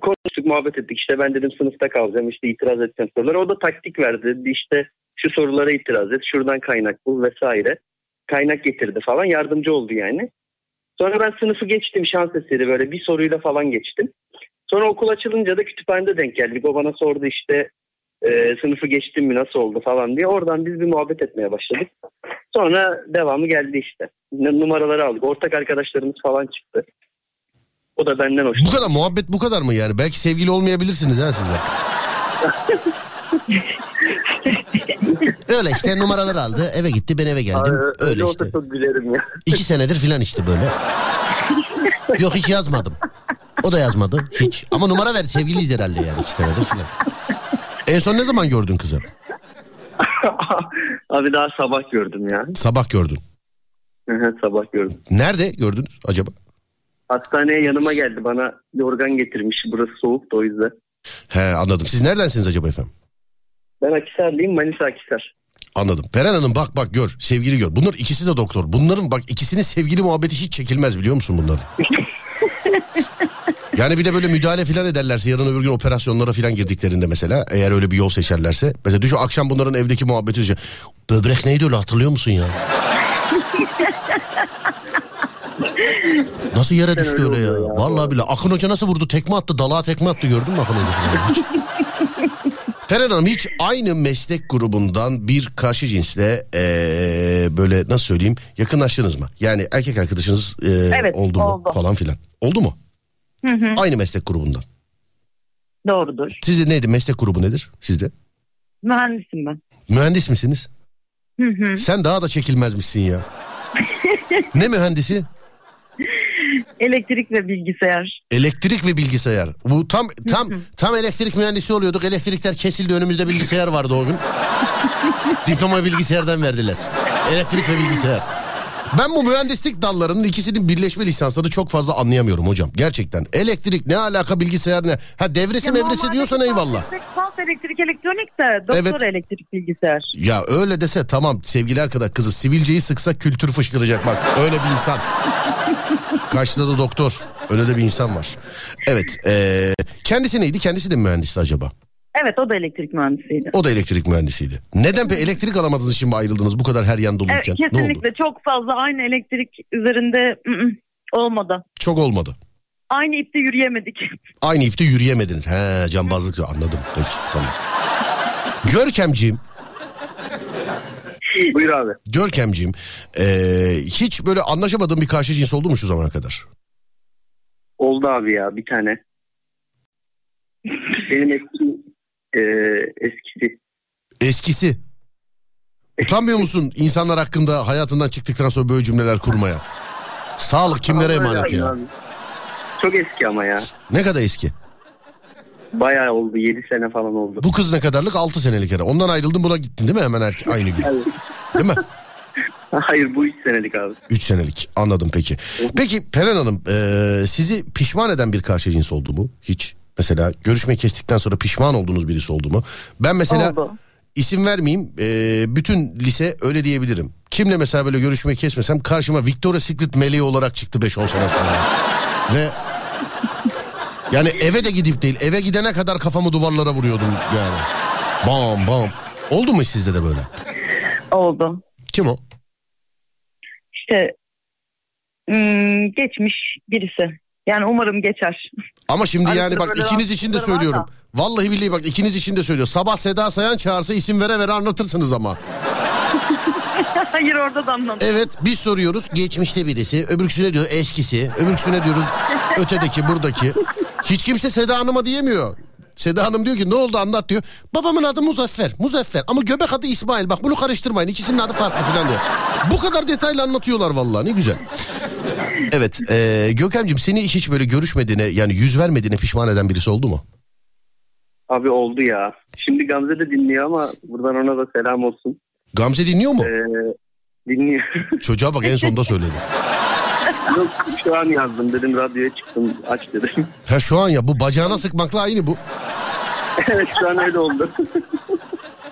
konuştuk, muhabbet ettik. İşte ben dedim sınıfta kalacağım. İşte itiraz edeceğim sorulara. O da taktik verdi. İşte şu sorulara itiraz et. Şuradan kaynak bul vesaire. Kaynak getirdi falan. Yardımcı oldu yani. Sonra ben sınıfı geçtim şans eseri böyle bir soruyla falan geçtim. Sonra okul açılınca da kütüphanede denk geldik. O bana sordu işte e, sınıfı geçtin mi nasıl oldu falan diye. Oradan biz bir muhabbet etmeye başladık. Sonra devamı geldi işte. Numaraları aldık. Ortak arkadaşlarımız falan çıktı. O da benden hoşlandı. Bu kadar muhabbet bu kadar mı yani? Belki sevgili olmayabilirsiniz ha siz. Öyle işte numaraları aldı eve gitti ben eve geldim. Aa, Öyle olsa işte. çok gülerim ya. İki senedir filan işte böyle. Yok hiç yazmadım. O da yazmadı hiç. Ama numara verdi sevgiliyiz herhalde yani iki senedir filan. En son ne zaman gördün kızı? Abi daha sabah gördüm ya. Sabah gördün. Sabah gördüm. Nerede gördünüz acaba? Hastaneye yanıma geldi. Bana yorgan getirmiş. Burası soğuk da o yüzden. He anladım. Siz neredensiniz acaba efendim? Ben Akisarlıyım. Manisa Akisar. Anladım. Peren Hanım bak bak gör. Sevgili gör. Bunlar ikisi de doktor. Bunların bak ikisinin sevgili muhabbeti hiç çekilmez biliyor musun bunların? Yani bir de böyle müdahale falan ederlerse yarın öbür gün operasyonlara falan girdiklerinde mesela eğer öyle bir yol seçerlerse. Mesela düşün akşam bunların evdeki muhabbeti düşün. Böbrek neydi öyle hatırlıyor musun ya? Nasıl yere düştü öyle öyle ya? ya, Vallahi bile Akın Hoca nasıl vurdu? Tekme attı, dalağa tekme attı gördün mü Akın Hoca? Peren Hanım hiç aynı meslek grubundan bir karşı cinsle eee, böyle nasıl söyleyeyim yakınlaştınız mı? Yani erkek arkadaşınız eee, Evet, oldu mu oldu. falan filan. Oldu mu? Hı hı, Aynı meslek grubundan. doğrudur. Sizde neydi meslek grubu nedir sizde? Mühendisim ben. Mühendis misiniz? Hı hı. Sen daha da çekilmezmişsin ya. ne mühendisi? Elektrik ve bilgisayar. Elektrik ve bilgisayar. Bu tam tam tam elektrik mühendisi oluyorduk. Elektrikler kesildi önümüzde bilgisayar vardı o gün. Diploma bilgisayardan verdiler. Elektrik ve bilgisayar. Ben bu mühendislik dallarının ikisinin birleşme lisansları çok fazla anlayamıyorum hocam. Gerçekten. Elektrik ne alaka bilgisayar ne? Ha devresi Ya mevresi diyorsan eyvallah. elektrik, Lisans elektrik elektronik de doktor Evet. elektrik bilgisayar. Ya öyle dese tamam sevgili arkadaş kızı sivilceyi sıksa kültür fışkıracak bak öyle bir insan. Karşıda da doktor öyle de bir insan var. Evet eee, kendisi neydi kendisi de mi mühendisti acaba? Evet o da elektrik mühendisiydi. O da elektrik mühendisiydi. Neden pe elektrik alamadınız şimdi ayrıldınız bu kadar her yan Evet, doluyken? oldu? kesinlikle çok fazla aynı elektrik üzerinde olmadı. Çok olmadı. Aynı ipte yürüyemedik. Aynı ifte yürüyemediniz. He cambazlık anladım peki tamam. Görkemciğim, Buyur abi. Görkemciğim eee, hiç böyle anlaşamadığın bir karşı cins oldu mu şu zamana kadar? Oldu abi ya bir tane. Benim eski e, eskisi. Eskisi. Utanmıyor musun insanlar hakkında hayatından çıktıktan sonra böyle cümleler kurmaya? Sağlık kimlere Ama emanet ya? Çok eski ama ya. Ne kadar eski? Bayağı oldu 7 sene falan oldu. Bu kız ne kadarlık? 6 senelik herhalde. Ondan ayrıldın buna gittin değil mi hemen er- aynı gün? Değil mi? Hayır bu 3 senelik abi. 3 senelik anladım peki. Peki Peren Hanım eee, sizi pişman eden bir karşı cins oldu mu? Hiç. Mesela görüşmeyi kestikten sonra pişman olduğunuz birisi oldu mu? Ben mesela Oldu. isim vermeyeyim eee, bütün lise öyle diyebilirim. Kimle mesela böyle görüşmeyi kesmesem karşıma Victoria's Secret meleği olarak çıktı 5-10 sene sonra. Ve yani eve de gidip değil eve gidene kadar kafamı duvarlara vuruyordum yani. Bam bam. Oldu mu sizde de böyle? Oldu. Kim o? İşte hmm, geçmiş birisi. Yani umarım geçer. Ama şimdi yani bak ikiniz için de söylüyorum. Vallahi billahi bak ikiniz için de söylüyor. Sabah Seda Sayan çağırsa isim vere vere anlatırsınız ama. Hayır orada da anlamadım. Evet biz soruyoruz geçmişte birisi. Öbürküsüne diyor eskisi. Öbürküsüne diyoruz ötedeki buradaki. Hiç kimse Seda Hanım'a diyemiyor. Seda Hanım diyor ki ne oldu anlat diyor. Babamın adı Muzaffer. Muzaffer ama göbek adı İsmail. Bak bunu karıştırmayın. İkisinin adı farklı falan diyor. Bu kadar detaylı anlatıyorlar vallahi ne güzel. Evet e, Gökhan'cığım seni hiç böyle görüşmediğine yani yüz vermediğine pişman eden birisi oldu mu? Abi oldu ya. Şimdi Gamze de dinliyor ama buradan ona da selam olsun. Gamze dinliyor mu? Ee, dinliyor. Çocuğa bak en sonunda söyledi. Yok şu an yazdım dedim radyoya çıktım aç dedim. Ha şu an ya bu bacağına sıkmakla aynı bu. evet şu an öyle oldu.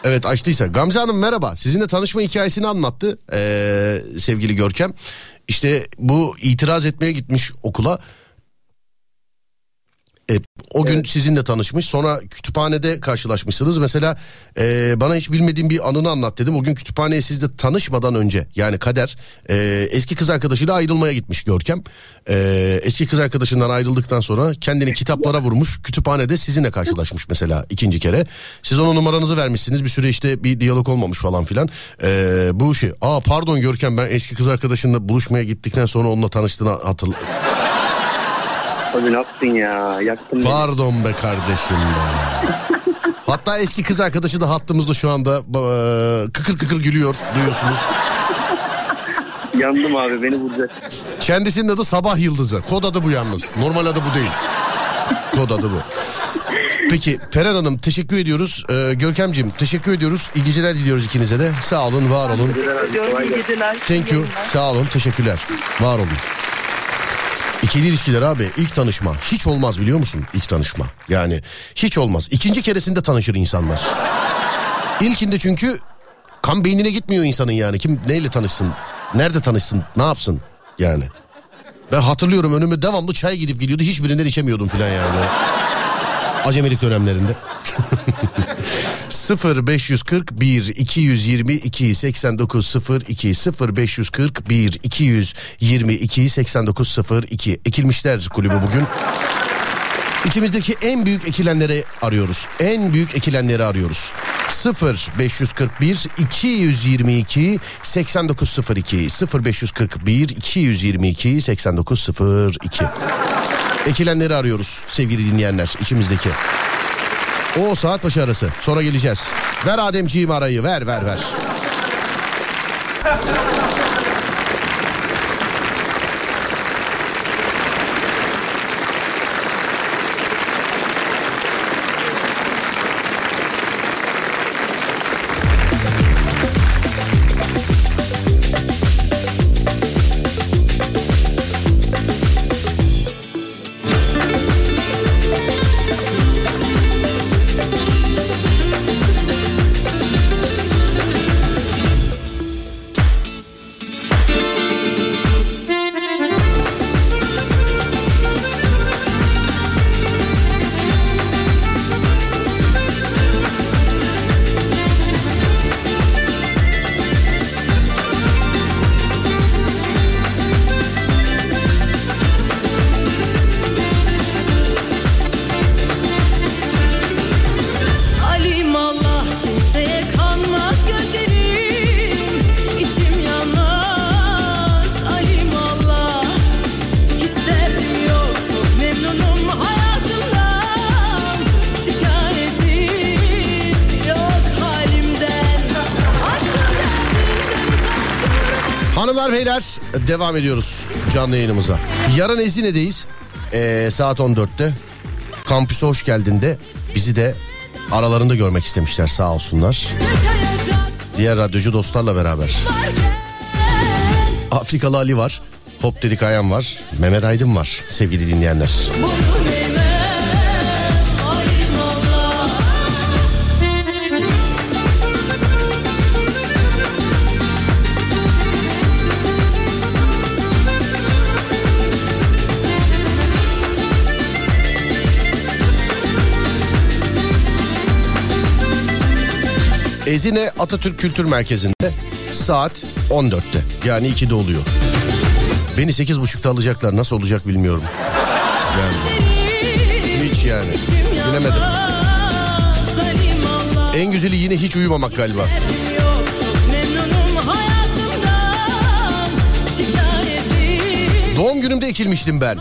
Evet açtıysa. Gamze Hanım merhaba. Sizinle tanışma hikayesini anlattı ee, sevgili Görkem. İşte bu itiraz etmeye gitmiş okula. E, o gün sizinle tanışmış sonra kütüphanede karşılaşmışsınız. Mesela e, bana hiç bilmediğim bir anını anlat dedim. O gün kütüphaneye sizle tanışmadan önce yani Kader e, eski kız arkadaşıyla ayrılmaya gitmiş Görkem. E, eski kız arkadaşından ayrıldıktan sonra kendini kitaplara vurmuş. Kütüphanede sizinle karşılaşmış mesela ikinci kere. Siz ona numaranızı vermişsiniz bir süre işte bir diyalog olmamış falan filan. E, bu şey aa pardon Görkem ben eski kız arkadaşınla buluşmaya gittikten sonra onunla tanıştığını hatırla... Abi ne yaptın ya? Yaktın beni. Pardon be kardeşim be. Hatta eski kız arkadaşı da hattımızda şu anda e, kıkır kıkır gülüyor duyuyorsunuz. Yandım abi beni vuracak. Kendisinin adı Sabah Yıldızı. Kod adı bu yalnız. Normal adı bu değil. Kod adı bu. Peki Peren Hanım teşekkür ediyoruz. Ee, Görkemciğim teşekkür ediyoruz. İyi geceler diliyoruz ikinize de. Sağ olun, var olun. İyi geceler. Thank you. Sağ olun, teşekkürler. Var olun. İkili ilişkiler abi ilk tanışma. Hiç olmaz biliyor musun ilk tanışma? Yani hiç olmaz. İkinci keresinde tanışır insanlar. İlkinde çünkü kan beynine gitmiyor insanın yani. Kim neyle tanışsın? Nerede tanışsın? Ne yapsın? Yani. Ben hatırlıyorum önüme devamlı çay gidip gidiyordu hiçbirinden içemiyordum filan yani. Acemilik dönemlerinde 0 541 222 89 02 0 541 222 89 02 Ekilmişler kulübü bugün. İçimizdeki en büyük ekilenleri arıyoruz. En büyük ekilenleri arıyoruz. 0 541 222 8902 0 541 222 8902 Ekilenleri arıyoruz sevgili dinleyenler içimizdeki. O saat başı arası. Sonra geleceğiz. Ver Ademciğim arayı ver ver ver. Devam ediyoruz canlı yayınımıza. Yarın Ezine'deyiz. Ee, saat 14'te. Kampüse hoş geldin de bizi de aralarında görmek istemişler sağ olsunlar. Diğer radyocu dostlarla beraber. Afrikalı Ali var. Hop dedik Ayhan var. Mehmet Aydın var sevgili dinleyenler. bunu Ezine Atatürk Kültür Merkezi'nde saat 14'te yani 2'de oluyor. Beni 8.30'da alacaklar nasıl olacak bilmiyorum. Yani hiç yani bilemedim. En güzeli yine hiç uyumamak galiba. Doğum günümde ekilmiştim ben.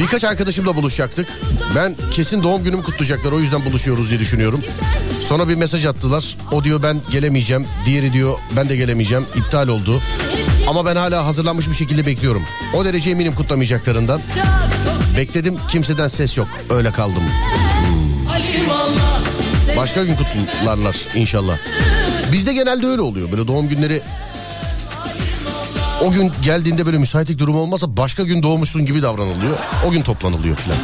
Birkaç arkadaşımla buluşacaktık. Ben kesin doğum günümü kutlayacaklar o yüzden buluşuyoruz diye düşünüyorum. Sonra bir mesaj attılar. O diyor ben gelemeyeceğim. Diğeri diyor ben de gelemeyeceğim. İptal oldu. Ama ben hala hazırlanmış bir şekilde bekliyorum. O derece eminim kutlamayacaklarından. Bekledim kimseden ses yok. Öyle kaldım. Allah Başka gün kutlarlar inşallah. Bizde genelde öyle oluyor. Böyle doğum günleri o gün geldiğinde böyle müsaitlik durumu olmazsa başka gün doğmuşsun gibi davranılıyor. O gün toplanılıyor filan.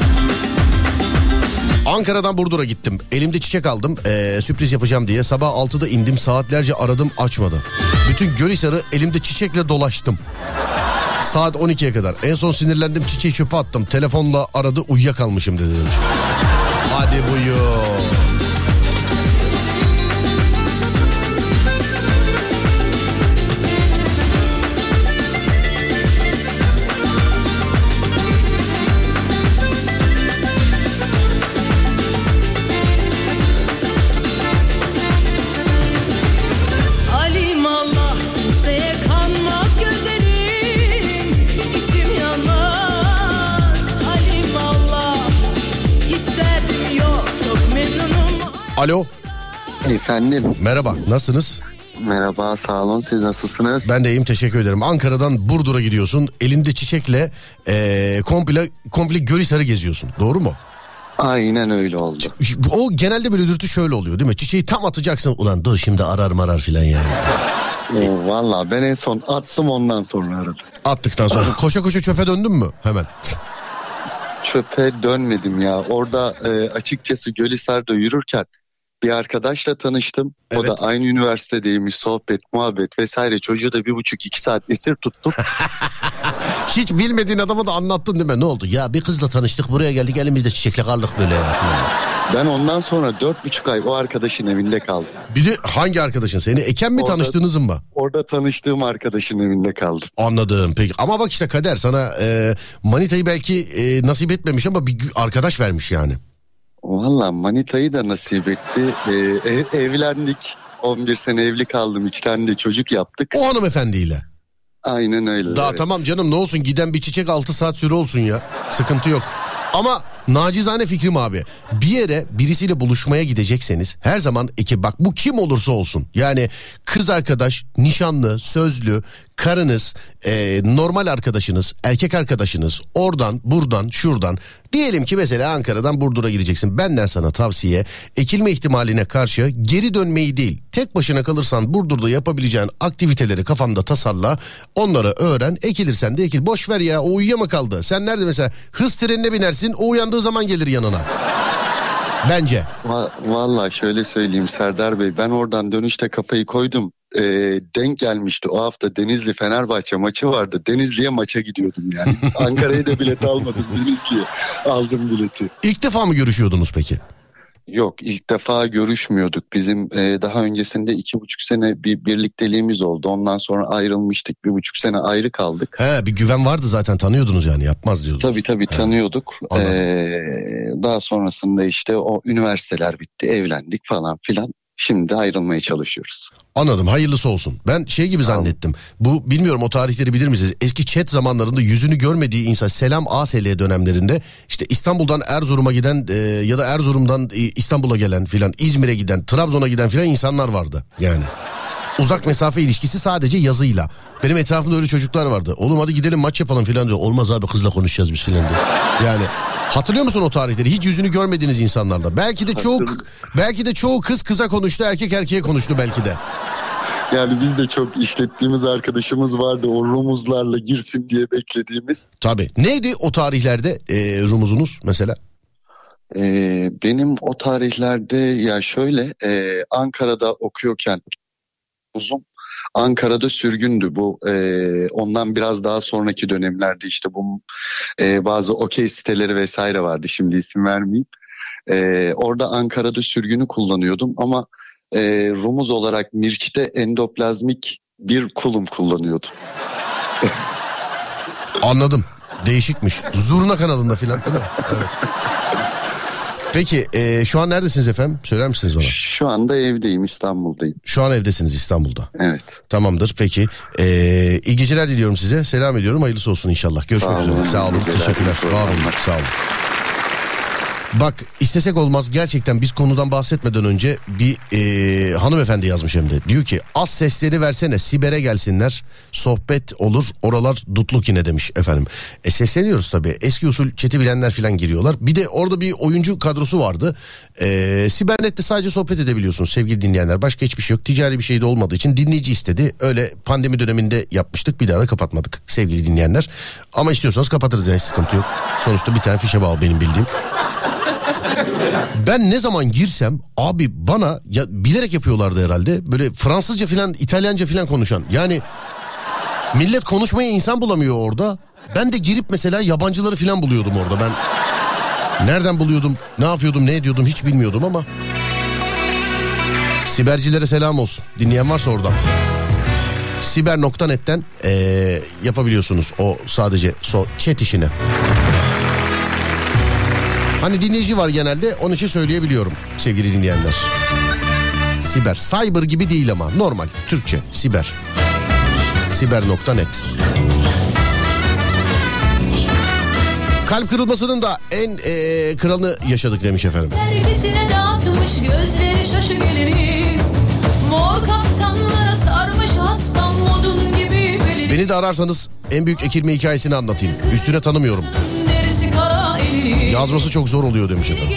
Ankara'dan Burdur'a gittim. Elimde çiçek aldım. Ee, sürpriz yapacağım diye. Sabah 6'da indim. Saatlerce aradım açmadı. Bütün Gölhisar'ı elimde çiçekle dolaştım. Saat 12'ye kadar. En son sinirlendim çiçeği çöpe attım. Telefonla aradı uyuyakalmışım dedi. Hadi buyur. Alo Efendim merhaba nasılsınız? merhaba sağ olun siz nasılsınız? Ben de iyiyim teşekkür ederim. Ankara'dan Burdur'a gidiyorsun. Elinde çiçekle eee komple komple Gölhisar'ı geziyorsun. Doğru mu? Aynen öyle oldu. O genelde böyle dürtü şöyle oluyor değil mi? Çiçeği tam atacaksın. Ulan dur şimdi arar marar filan yani. Valla ben en son attım ondan sonra aradım. Attıktan sonra koşa koşa çöpe döndün mü? Hemen. Çöpe dönmedim ya. Orada e, açıkçası Gölhisar'da yürürken bir arkadaşla tanıştım. O Evet. da aynı üniversitedeymiş. Sohbet, muhabbet vesaire. Çocuğu da bir buçuk iki saat esir tuttum. Hiç bilmediğin adama da anlattın değil mi? Ne oldu? Ya bir kızla tanıştık buraya geldik elimizde çiçekle kaldık böyle ya. ben ondan sonra dört buçuk ay o arkadaşın evinde kaldım. Bir de hangi arkadaşın seni? Eken mi Orada- mı? Orada tanıştığım arkadaşın evinde kaldım. Anladım peki. Ama bak işte kader sana e, manitayı belki e, nasip etmemiş ama bir arkadaş vermiş yani. Valla manitayı da nasip etti. Ee, ev- evlendik. 11 sene evli kaldım. İki tane de çocuk yaptık. O hanımefendiyle. Aynen öyle. Daha evet. tamam canım ne olsun giden bir çiçek 6 saat süre olsun ya. Sıkıntı yok. Ama nacizane fikrim abi. Bir yere birisiyle buluşmaya gidecekseniz her zaman ekip bak bu kim olursa olsun. Yani kız arkadaş, nişanlı, sözlü, karınız, e, normal arkadaşınız, erkek arkadaşınız oradan, buradan, şuradan. Diyelim ki mesela Ankara'dan Burdur'a gideceksin. Benden sana tavsiye ekilme ihtimaline karşı geri dönmeyi değil. Tek başına kalırsan Burdur'da yapabileceğin aktiviteleri kafanda tasarla. Onları öğren. Ekilirsen de ekil. Boş ver ya o uyuyama kaldı. Sen nerede mesela hız trenine binersin o uyandığı zaman gelir yanına. Bence. Va- Valla şöyle söyleyeyim Serdar Bey. Ben oradan dönüşte kafayı koydum. Ee, denk gelmişti o hafta Denizli Fenerbahçe maçı vardı. Denizli'ye maça gidiyordum yani. Ankara'ya da bilet almadım Denizli'ye. Aldım bileti. İlk defa mı görüşüyordunuz peki? Yok ilk defa görüşmüyorduk. Bizim e, daha öncesinde iki buçuk sene bir birlikteliğimiz oldu. Ondan sonra ayrılmıştık. Bir buçuk sene ayrı kaldık. He bir güven vardı zaten tanıyordunuz yani yapmaz diyordunuz. Tabii tabii tanıyorduk. Anladım. Ee, daha sonrasında işte o üniversiteler bitti, evlendik falan filan. Şimdi ayrılmaya çalışıyoruz. Anladım hayırlısı olsun. Ben şey gibi zannettim. Bu bilmiyorum o tarihleri bilir misiniz? Eski chat zamanlarında yüzünü görmediği insan Selam ASL dönemlerinde işte İstanbul'dan Erzurum'a giden e, ya da Erzurum'dan e, İstanbul'a gelen filan İzmir'e giden Trabzon'a giden filan insanlar vardı yani. Uzak mesafe ilişkisi sadece yazıyla. Benim etrafımda öyle çocuklar vardı. Oğlum hadi gidelim maç yapalım filan diyor. Olmaz abi kızla konuşacağız biz filan diyor. Yani hatırlıyor musun o tarihleri? Hiç yüzünü görmediğiniz insanlarla. Belki de çoğu belki de çoğu kız kıza konuştu, erkek erkeğe konuştu belki de. Yani biz de çok işlettiğimiz arkadaşımız vardı. O rumuzlarla girsin diye beklediğimiz. Tabii. Neydi o tarihlerde e, rumuzunuz mesela? Ee, benim o tarihlerde ya şöyle e, Ankara'da okuyorken uzun Ankara'da sürgündü bu e, ondan biraz daha sonraki dönemlerde işte bu e, bazı okey siteleri vesaire vardı şimdi isim vermeyeyim. E, orada Ankara'da sürgünü kullanıyordum ama e, rumuz olarak Mirç'te endoplazmik bir kulum kullanıyordum. Anladım. Değişikmiş. Zurna kanalında filan. Evet. Peki e, şu an neredesiniz efendim? Söyler misiniz bana? Şu anda evdeyim İstanbul'dayım. Şu an evdesiniz İstanbul'da. Evet. Tamamdır peki. E, iyi geceler diliyorum size. Selam ediyorum. Hayırlısı olsun inşallah. Görüşmek Sağ üzere. olun. Sağ olun. Teşekkürler. Var olun. Sağ olun. Bak istesek olmaz gerçekten biz konudan bahsetmeden önce bir e, hanımefendi yazmış hem de. Diyor ki az sesleri versene Siber'e gelsinler sohbet olur oralar dutluk yine demiş efendim. E sesleniyoruz tabii eski usul çeti bilenler falan giriyorlar. Bir de orada bir oyuncu kadrosu vardı. E, Sibernet'te sadece sohbet edebiliyorsunuz sevgili dinleyenler. Başka hiçbir şey yok ticari bir şey de olmadığı için dinleyici istedi. Öyle pandemi döneminde yapmıştık bir daha da kapatmadık sevgili dinleyenler. Ama istiyorsanız kapatırız yani sıkıntı yok. Sonuçta bir tane fişe bağlı benim bildiğim. Ben ne zaman girsem abi bana ya bilerek yapıyorlardı herhalde. Böyle Fransızca filan İtalyanca filan konuşan. Yani Millet konuşmaya insan bulamıyor orada. Ben de girip mesela yabancıları falan buluyordum orada. Ben nereden buluyordum, ne yapıyordum, ne ediyordum hiç bilmiyordum ama. Sibercilere selam olsun. Dinleyen varsa oradan. Siber.net'ten eee, yapabiliyorsunuz o sadece so chat işini. Hani dinleyici var genelde onun için söyleyebiliyorum sevgili dinleyenler. Siber. Cyber gibi değil ama normal Türkçe siber. Siber.net Kalp kırılmasının da en eee, kralını yaşadık demiş efendim. Herkesine dağıtmış gözleri şaşı gelinin Mor kaftanlara sarmış hasbam modun gibi belini Beni de ararsanız en büyük ekilme hikayesini anlatayım. Üstüne tanımıyorum. Yazması çok zor oluyor demiş efendim.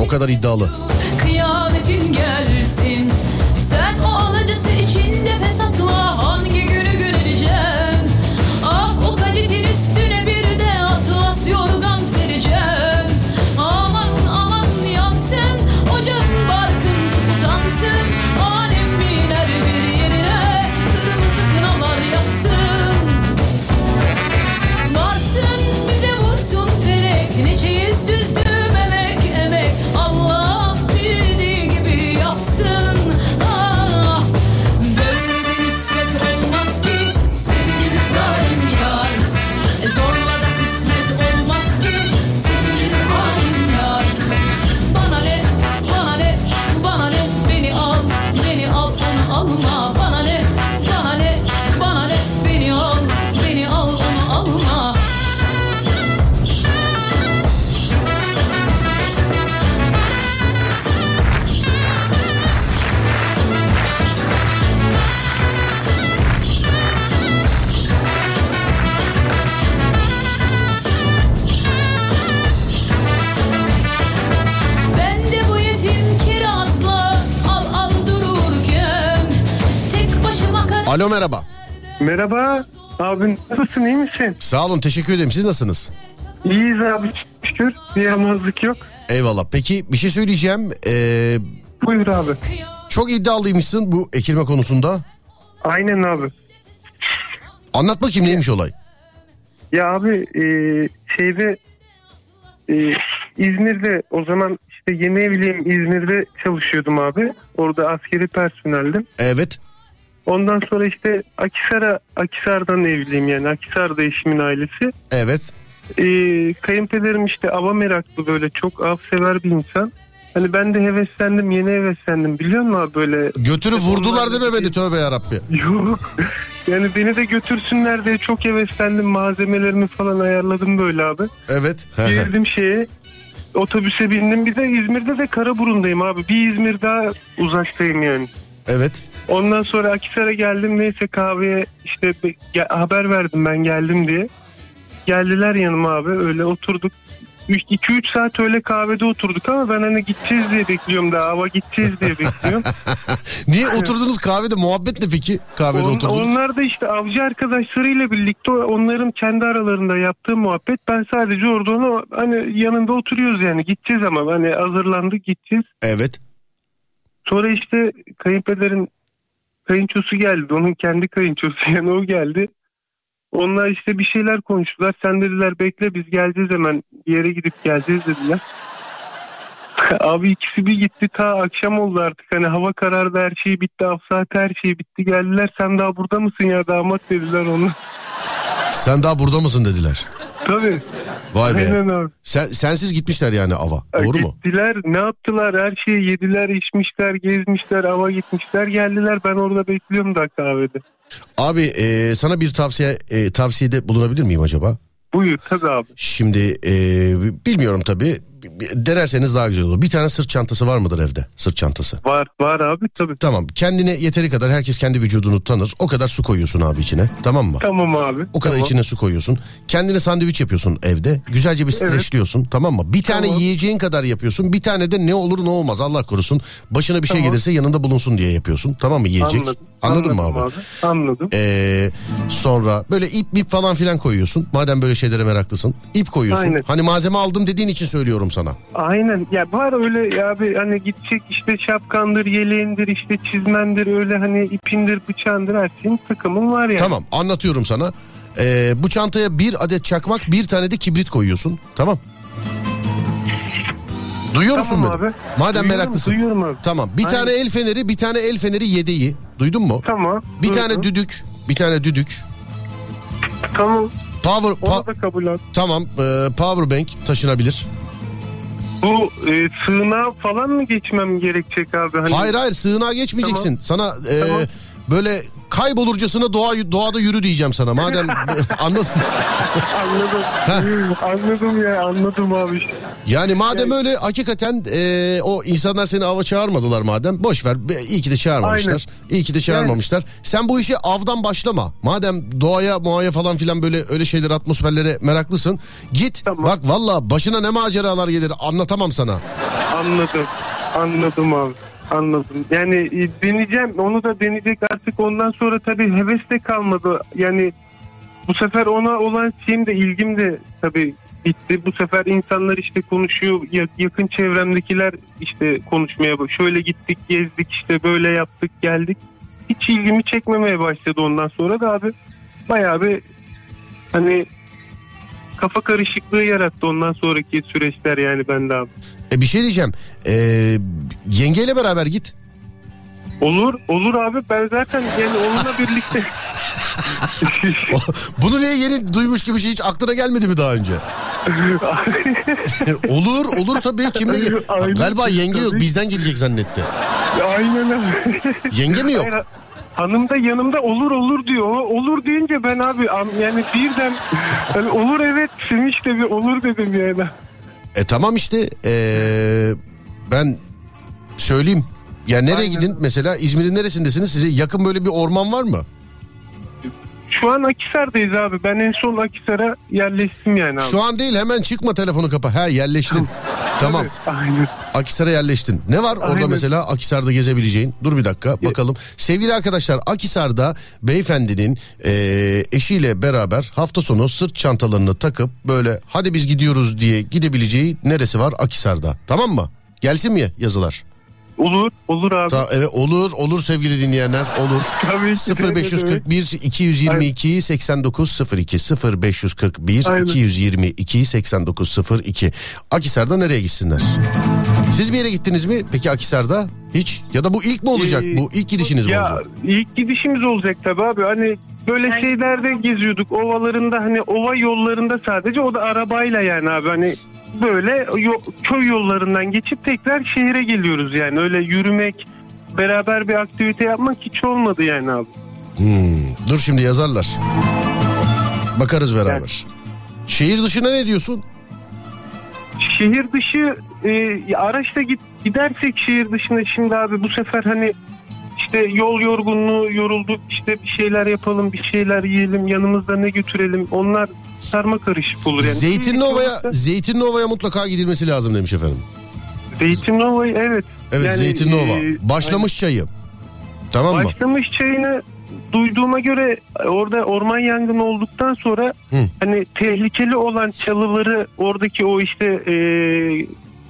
O kadar iddialı. Kıyametin gelsin Sen o alacası içinde Alo merhaba. Merhaba. Abi nasılsın iyi misin? Sağ olun teşekkür ederim. Siz nasılsınız? İyiyiz abi şükür. Bir yamazlık yok. Eyvallah. Peki bir şey söyleyeceğim. Ee, Buyur abi. çok iddialıymışsın bu ekilme konusunda. Aynen abi. Anlat bakayım neymiş olay? Ya abi e, şeyde e, İzmir'de o zaman işte yeni evliyim İzmir'de çalışıyordum abi. Orada askeri personeldim. Evet. Ondan sonra işte Akisar'a Akisar'dan evliyim yani Akisar'da eşimin ailesi. Evet. E, kayınpederim işte ava meraklı böyle çok av sever bir insan. Hani ben de heveslendim yeni heveslendim biliyor musun abi böyle. Götürüp vurdular değil mi beni tövbe yarabbi. Yok. Yani beni de götürsünler diye çok heveslendim. Malzemelerimi falan ayarladım böyle abi. Evet. Girdim şeye. Otobüse bindim. Bir de İzmir'de de Karaburun'dayım abi. Bir İzmir daha uzaktayım yani. evet. Ondan sonra Akisar'a geldim. Neyse kahveye işte ge- haber verdim ben geldim diye. Geldiler yanıma abi. Öyle oturduk. 2-3 saat öyle kahvede oturduk ama ben hani gideceğiz diye bekliyorum daha hava gideceğiz diye bekliyorum. Niye oturdunuz kahvede muhabbet ne peki? Kahvede On- oturdunuz. onlar da işte avcı arkadaşlarıyla birlikte onların kendi aralarında yaptığı muhabbet. Ben sadece orada onu hani yanında oturuyoruz yani gideceğiz ama hani hazırlandık gideceğiz. Evet. Sonra işte kayınpederin kayınçosu geldi. Onun kendi kayınçosu yani o geldi. Onlar işte bir şeyler konuştular. Sen dediler bekle biz geleceğiz hemen bir yere gidip geleceğiz dediler. Abi ikisi bir gitti ta akşam oldu artık hani hava karardı her şey bitti afsat her şey bitti geldiler sen daha burada mısın ya damat dediler onu. Sen daha burada mısın dediler. Tabii. Vay be. Aynen abi. Sen, sensiz gitmişler yani ava. Doğru mu? Gittiler ne yaptılar her şeyi yediler içmişler gezmişler hava gitmişler geldiler ben orada bekliyorum da kahvede. Abi e, sana bir tavsiye e, tavsiyede bulunabilir miyim acaba? Buyur tabii abi. Şimdi e, bilmiyorum tabii. Denerseniz daha güzel olur. Bir tane sırt çantası var mıdır evde? Sırt çantası. Var var abi tabii. Tamam. Kendine yeteri kadar herkes kendi vücudunu tanır. O kadar su koyuyorsun abi içine. Tamam mı? Tamam abi. O kadar tamam. içine su koyuyorsun. Kendine sandviç yapıyorsun evde. Güzelce bir streçliyorsun tamam mı? Bir tane Tamam. yiyeceğin kadar yapıyorsun. Bir tane de ne olur ne olmaz Allah korusun. Başına bir şey Tamam. gelirse yanında bulunsun diye yapıyorsun. Tamam mı yiyecek? Anladım. Anladın mı abi? Anladım Anladım. Ee, sonra böyle ip ip falan filan koyuyorsun. Madem böyle şeylere meraklısın. İp koyuyorsun. Aynen. Hani malzeme aldım dediğin için söylüyorum sana. Aynen ya var öyle ya abi hani gidecek işte şapkandır, yeleğindir, işte çizmendir öyle hani ipindir, bıçağındır her şeyin takımın var yani. Tamam anlatıyorum sana. Ee, bu çantaya bir adet çakmak bir tane de kibrit koyuyorsun. Tamam. Duyuyor musun Tamam beni? abi. Madem Duyuyorum, meraklısın. duyuyorum abi. Tamam. Bir Aynen. tane el feneri, bir tane el feneri yedeği. Duydun mu? Tamam. Bir duydum. tane düdük, bir tane düdük. Tamam. Power Onu pa- da kabul et. tamam. e, power bank taşınabilir. Bu e, sığınağa falan mı geçmem gerekecek abi? Hani... Hayır hayır sığınağa geçmeyeceksin. Sana e, Tamam. böyle kaybolurcasına doğa doğada yürü diyeceğim sana. Madem anladın. Anladım. anladım ya anladım abi. Yani madem öyle hakikaten e, o insanlar seni ava çağırmadılar madem boş ver. İyi ki de çağırmamışlar. İyi ki de çağırmamışlar. Sen bu işe avdan başlama. Madem doğaya muaya falan filan böyle öyle şeyler atmosferlere meraklısın. Git bak valla başına ne maceralar gelir anlatamam sana. Anladım. Anladım abi. Anladım. Yani e, deneyeceğim. Onu da deneyecek artık ondan sonra tabii heves de kalmadı. Yani bu sefer ona olan şeyim de ilgim de tabii bitti. Bu sefer insanlar işte konuşuyor. Ya- Yakın çevremdekiler işte konuşmaya. Şöyle gittik, gezdik işte böyle yaptık, geldik. Hiç ilgimi çekmemeye başladı ondan sonra da abi. Bayağı bir hani kafa karışıklığı yarattı ondan sonraki süreçler yani bende abi. E bir şey diyeceğim. E, yengeyle beraber git. Olur, olur abi. Ben zaten yani onunla birlikte Bunu niye yeni duymuş gibi şey hiç aklına gelmedi mi daha önce? olur olur tabii kimle gel- Aynen. Galiba yenge yok bizden gelecek zannetti. aynen. Yenge mi yok? Hayır, hanım da yanımda olur olur diyor. Olur deyince ben abi am- yani birden hani olur evet Sevinç de bir olur dedim yani. E tamam işte e, ben söyleyeyim. Ya nereye Aynen. gidin mesela İzmir'in neresindesiniz? Size yakın böyle bir orman var mı? Şu an Akisar'dayız abi. Ben en son Akisar'a yerleştim yani abi. Şu an değil hemen çıkma telefonu kapa. Ha yerleştin. tamam. Aynen. Akisar'a yerleştin. Ne var orada Aynen. mesela Akisar'da gezebileceğin? Dur bir dakika bakalım. Sevgili arkadaşlar Akisar'da beyefendinin e, eşiyle beraber hafta sonu sırt çantalarını takıp böyle hadi biz gidiyoruz diye gidebileceği neresi var Akisar'da? Tamam mı? Gelsin mi yazılar? Olur, olur abi. Ta- evet olur olur sevgili dinleyenler olur. Tabii ki de, 0541 222 8902 0541 Aynen. 222 8902 Akisar'da nereye gitsinler? Siz bir yere gittiniz mi? Peki Akisar'da hiç? Ya da bu ilk mi olacak? Ee, bu ilk gidişiniz mi ya, olacak? ilk gidişimiz olacak tabii abi. Hani böyle şeylerde geziyorduk. Ovalarında hani ova yollarında sadece o da arabayla yani abi. Hani böyle yo- köy yollarından geçip tekrar şehire geliyoruz yani. Öyle yürümek, beraber bir aktivite yapmak hiç olmadı yani abi. Hmm, dur şimdi yazarlar. Bakarız beraber. Şehir dışına ne diyorsun? Şehir dışı e, araçla git, gidersek şehir dışına şimdi abi bu sefer hani işte yol yorgunluğu yorulduk işte bir şeyler yapalım bir şeyler yiyelim yanımızda ne götürelim onlar sarma karışık olur yani. Zeytinliova'ya Zeytinliova'ya mutlaka gidilmesi lazım demiş efendim. Zeytinliova'yı evet. Evet Yani, Zeytinliova. e, Başlamış çayı. Tamam mı? Başlamış çayını duyduğuma göre orada orman yangını olduktan sonra Hı. hani tehlikeli olan çalıları oradaki o işte e,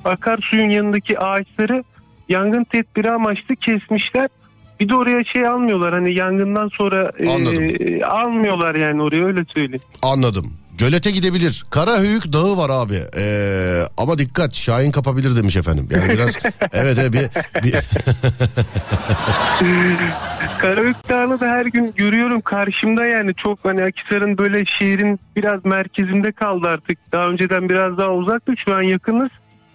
akarsuyun yanındaki ağaçları yangın tedbiri amaçlı kesmişler. Bir de oraya şey almıyorlar hani yangından sonra e, Anladım. almıyorlar yani oraya öyle söyleyeyim. Anladım. Gölete gidebilir. Karahöyük dağı var abi. Ee, ama dikkat Şahin kapabilir demiş efendim. Yani biraz evet evet bir, bir... Karabük Dağı'nı da her gün görüyorum karşımda yani çok hani Akisar'ın böyle şehrin biraz merkezinde kaldı artık. Daha önceden biraz daha uzaktı şu an yakınız.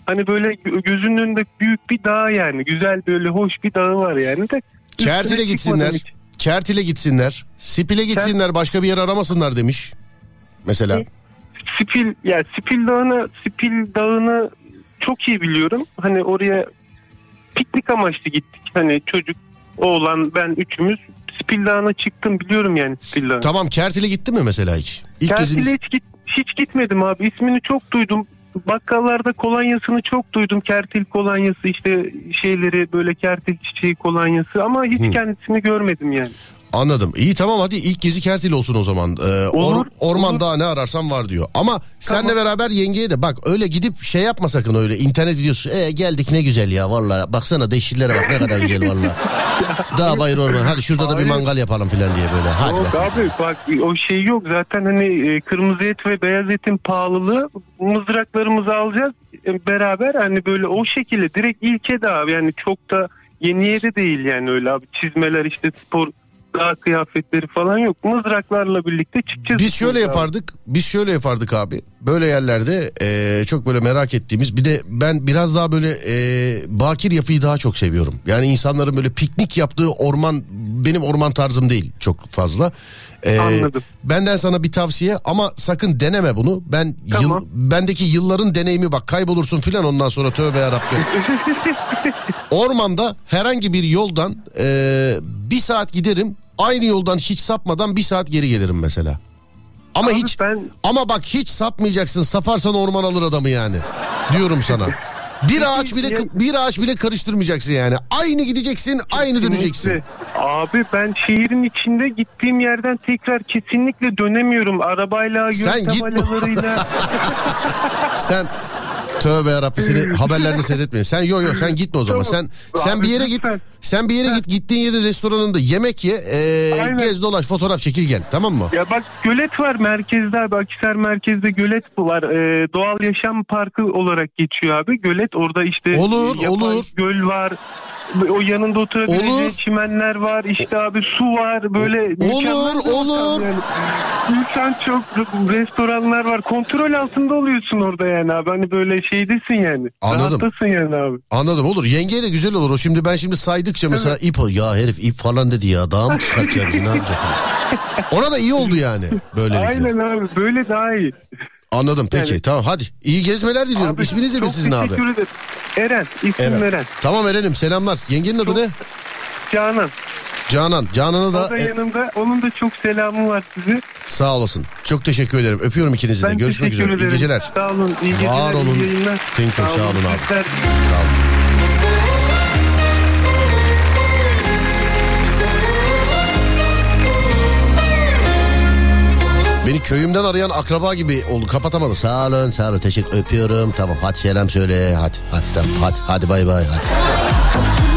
Hani böyle gö- gözünün önünde büyük bir dağ yani güzel böyle hoş bir dağı var yani de. Kertil'e gitsinler. Kertil'e gitsinler. Spil'e gitsinler. Başka bir yer aramasınlar demiş. Mesela. Spil ya Spil Dağı'nı Spil Dağı'nı çok iyi biliyorum. Hani oraya piknik amaçlı gittik. Hani çocuk, oğlan, ben üçümüz Spil Dağı'na çıktım biliyorum yani Spil Dağı'nı. Tamam Kertil'e gittin mi mesela hiç? İlk Kertil'e geziniz- hiç, git, hiç gitmedim abi. İsmini çok duydum. Bakkallarda kolonyasını çok duydum. Kertil kolonyası işte şeyleri böyle kertil çiçeği kolonyası ama hiç Hı. kendisini görmedim yani. Anladım. İyi tamam hadi ilk gezi Kertil olsun o zaman. Ee, or- Olur, orman olur. daha ne ararsan var diyor. Ama senle beraber yengeye de bak öyle gidip şey yapma sakın öyle internet videosu. E geldik ne güzel ya vallahi baksana değişillere bak ne kadar güzel vallahi. Dağ bayır orman hadi şurada da bir Hayır. mangal yapalım filan diye böyle. Hadi Yok bak. abi bak o şey yok zaten hani e, kırmızı et ve beyaz etin pahalılığı mızraklarımızı alacağız e, beraber hani böyle o şekilde direkt ilke de abi yani çok da yeniye de değil yani öyle abi çizmeler işte spor daha kıyafetleri falan yok mızraklarla birlikte çıkacağız. Biz şöyle abi. yapardık. Biz şöyle yapardık abi. Böyle yerlerde e, çok böyle merak ettiğimiz bir de ben biraz daha böyle e, bakir yapıyı daha çok seviyorum. Yani insanların böyle piknik yaptığı orman benim orman tarzım değil çok fazla. E, Anladım. Benden sana bir tavsiye ama sakın deneme bunu. Ben Tamam. yıl, bendeki yılların deneyimi bak kaybolursun filan ondan sonra tövbe yarabbim. Ormanda herhangi bir yoldan e, bir saat giderim. Aynı yoldan hiç sapmadan bir saat geri gelirim mesela. Ama Abi hiç ben- ama bak hiç sapmayacaksın. Saparsan orman alır adamı yani. Diyorum sana. Bir ağaç bile bir ağaç bile karıştırmayacaksın yani. Aynı gideceksin, aynı döneceksin. Abi ben şehrin içinde gittiğim yerden tekrar kesinlikle dönemiyorum. Arabayla, Sen yöntem gitme. alalarıyla. Sen tövbe yarabbim seni haberlerde seyretmeyin. Sen yo yo sen gitme o zaman. Sen sen bir yere git. Sen bir yere git. Gittiğin yerin restoranında yemek ye. e, gez dolaş fotoğraf çekil gel. Tamam mı? Ya bak gölet var merkezde abi Akisar merkezde gölet var Ee, doğal yaşam parkı olarak geçiyor abi gölet orada işte Olur, e, olur. göl var o yanında oturabileceği Olur. çimenler var işte abi su var böyle ortam olur. yani. İnsan çok restoranlar var kontrol altında oluyorsun orada yani abi hani böyle şeydesin yani Anladım. rahattasın yani abi Anladım olur. Yengeye de güzel olur. O şimdi ben şimdi saydıkça mesela ip ya herif ip falan dedi ya. Daha mı çıkartacak bizi, ne yapacak? Ona da iyi oldu yani. Böylelikle. aynen abi böyle daha iyi Anladım peki Yani- tamam hadi. İyi gezmeler diliyorum. Abi, İsminiz nedir çok sizin abi? teşekkür ederim. Eren ismim Eren. Eren. Tamam Eren'im selamlar. Yengenin adı ne? Canan Canan. Canan'a O da da e, yanımda. Onun da çok selamı var size. sağ olasın. Çok teşekkür ederim. Öpüyorum ikinizi de. Ben Görüşmek üzere. İyi ederim. geceler. Sağ olun. İyi geceler. Var olun. iyi yayınlar. Thank you, sağ olun abi. Sağ olun. Beni köyümden arayan akraba gibi oldu. Kapatamadı. Sağ olun, sağ olun. Teşekkür öpüyorum. Tamam. Hadi selam söyle. Hadi, hadi tamam. Hadi, hadi bay bay. Hadi.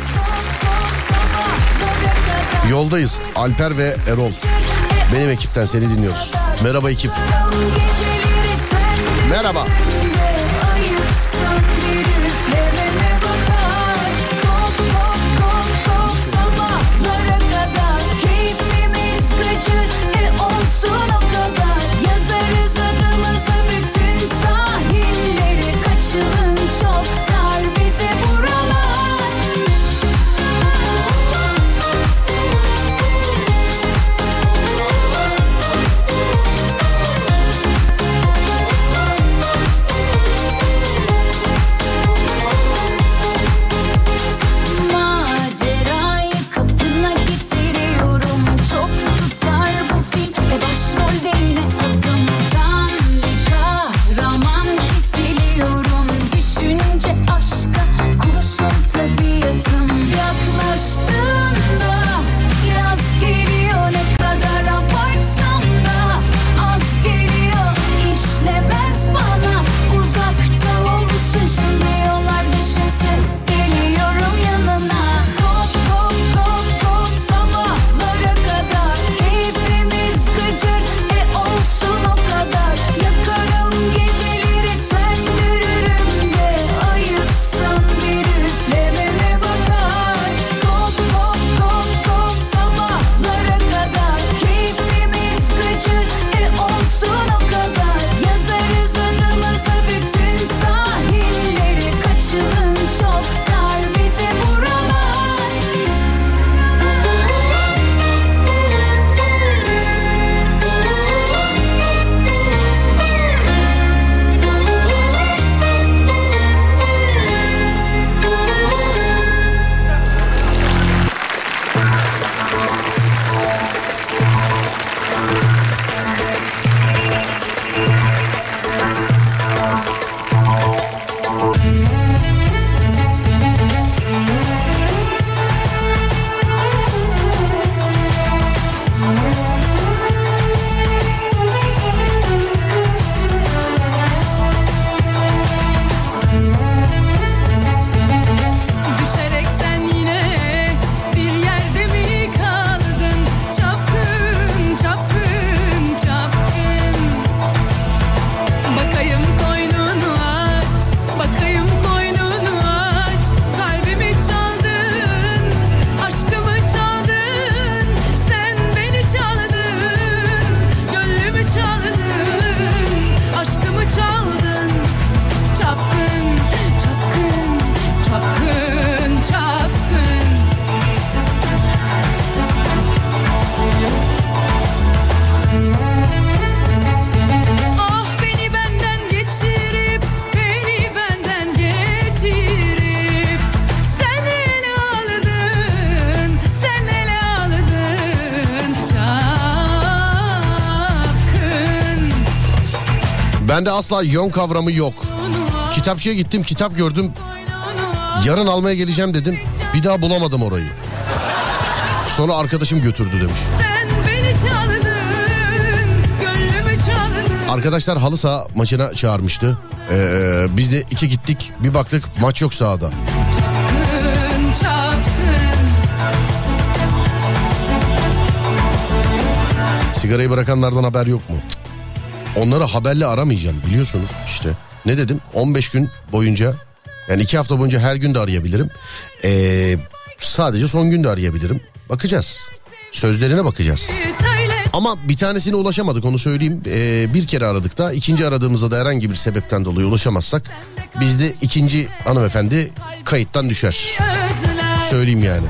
Yoldayız. Alper ve Erol. Benim ekipten seni dinliyoruz. Merhaba ekip. Merhaba. Bende asla yön kavramı yok. Kitapçıya gittim kitap gördüm. Yarın almaya geleceğim dedim. Bir daha bulamadım orayı. Sonra arkadaşım götürdü demiş. Arkadaşlar halı saha maçına çağırmıştı. Ee, biz de iki gittik. Bir baktık maç yok sahada. Sigarayı bırakanlardan haber yok mu? Onları haberle aramayacağım biliyorsunuz işte. Ne dedim? 15 gün boyunca yani iki hafta boyunca her gün de arayabilirim. Ee, sadece son gün de arayabilirim. Bakacağız. Sözlerine bakacağız. Ama bir tanesine ulaşamadık onu söyleyeyim. Ee, bir kere aradık da ikinci aradığımızda da herhangi bir sebepten dolayı ulaşamazsak bizde ikinci hanımefendi kayıttan düşer. Söyleyeyim yani.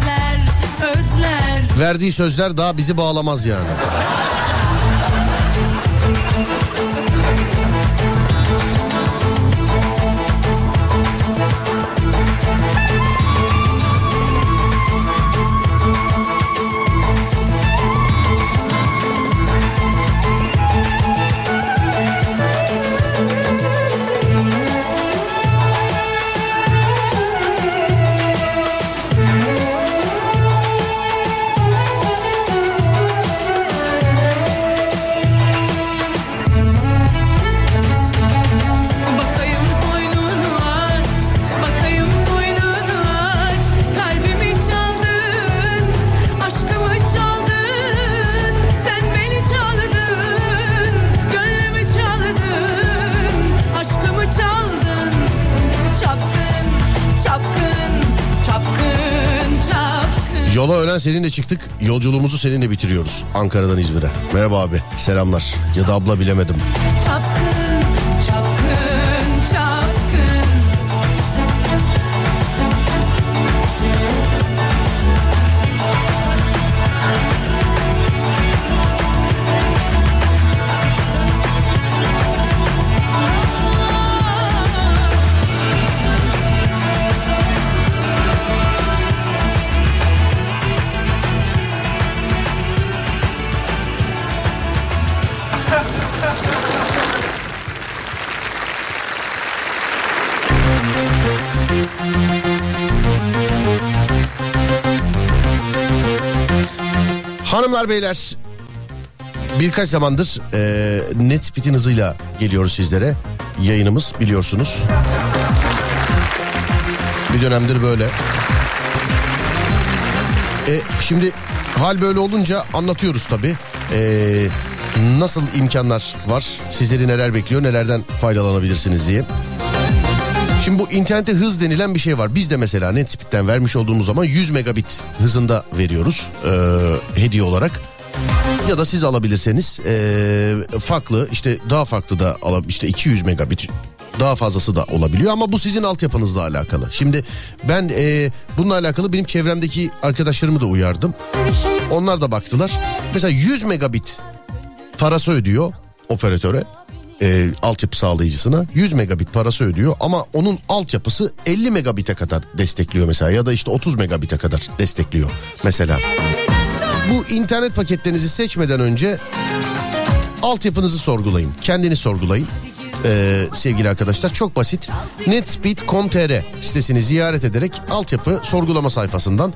Verdiği sözler daha bizi bağlamaz yani. Seninle çıktık. Yolculuğumuzu seninle bitiriyoruz. Ankara'dan İzmir'e. Merhaba abi. Selamlar. Ya da abla bilemedim. Çapkın, Hanımlar beyler birkaç zamandır e, net speed'in hızıyla geliyoruz sizlere. Yayınımız biliyorsunuz. Bir dönemdir böyle. E, şimdi hal böyle olunca anlatıyoruz tabii. E, nasıl imkanlar var, sizleri neler bekliyor, nelerden faydalanabilirsiniz diye. Şimdi bu internete hız denilen bir şey var. Biz de mesela NetSpeed'den vermiş olduğumuz zaman 100 megabit hızında veriyoruz e, hediye olarak. Ya da siz alabilirseniz e, farklı işte daha farklı da alab işte 200 megabit daha fazlası da olabiliyor ama bu sizin altyapınızla alakalı. Şimdi ben e, bununla alakalı benim çevremdeki arkadaşlarımı da uyardım. Onlar da baktılar. Mesela 100 megabit parası ödüyor operatöre e, altyapı sağlayıcısına 100 megabit parası ödüyor ama onun altyapısı 50 megabite kadar destekliyor mesela ya da işte 30 megabite kadar destekliyor mesela. Bu internet paketlerinizi seçmeden önce altyapınızı sorgulayın. Kendini sorgulayın. Ee, sevgili arkadaşlar çok basit. Netspeed.com.tr sitesini ziyaret ederek altyapı sorgulama sayfasından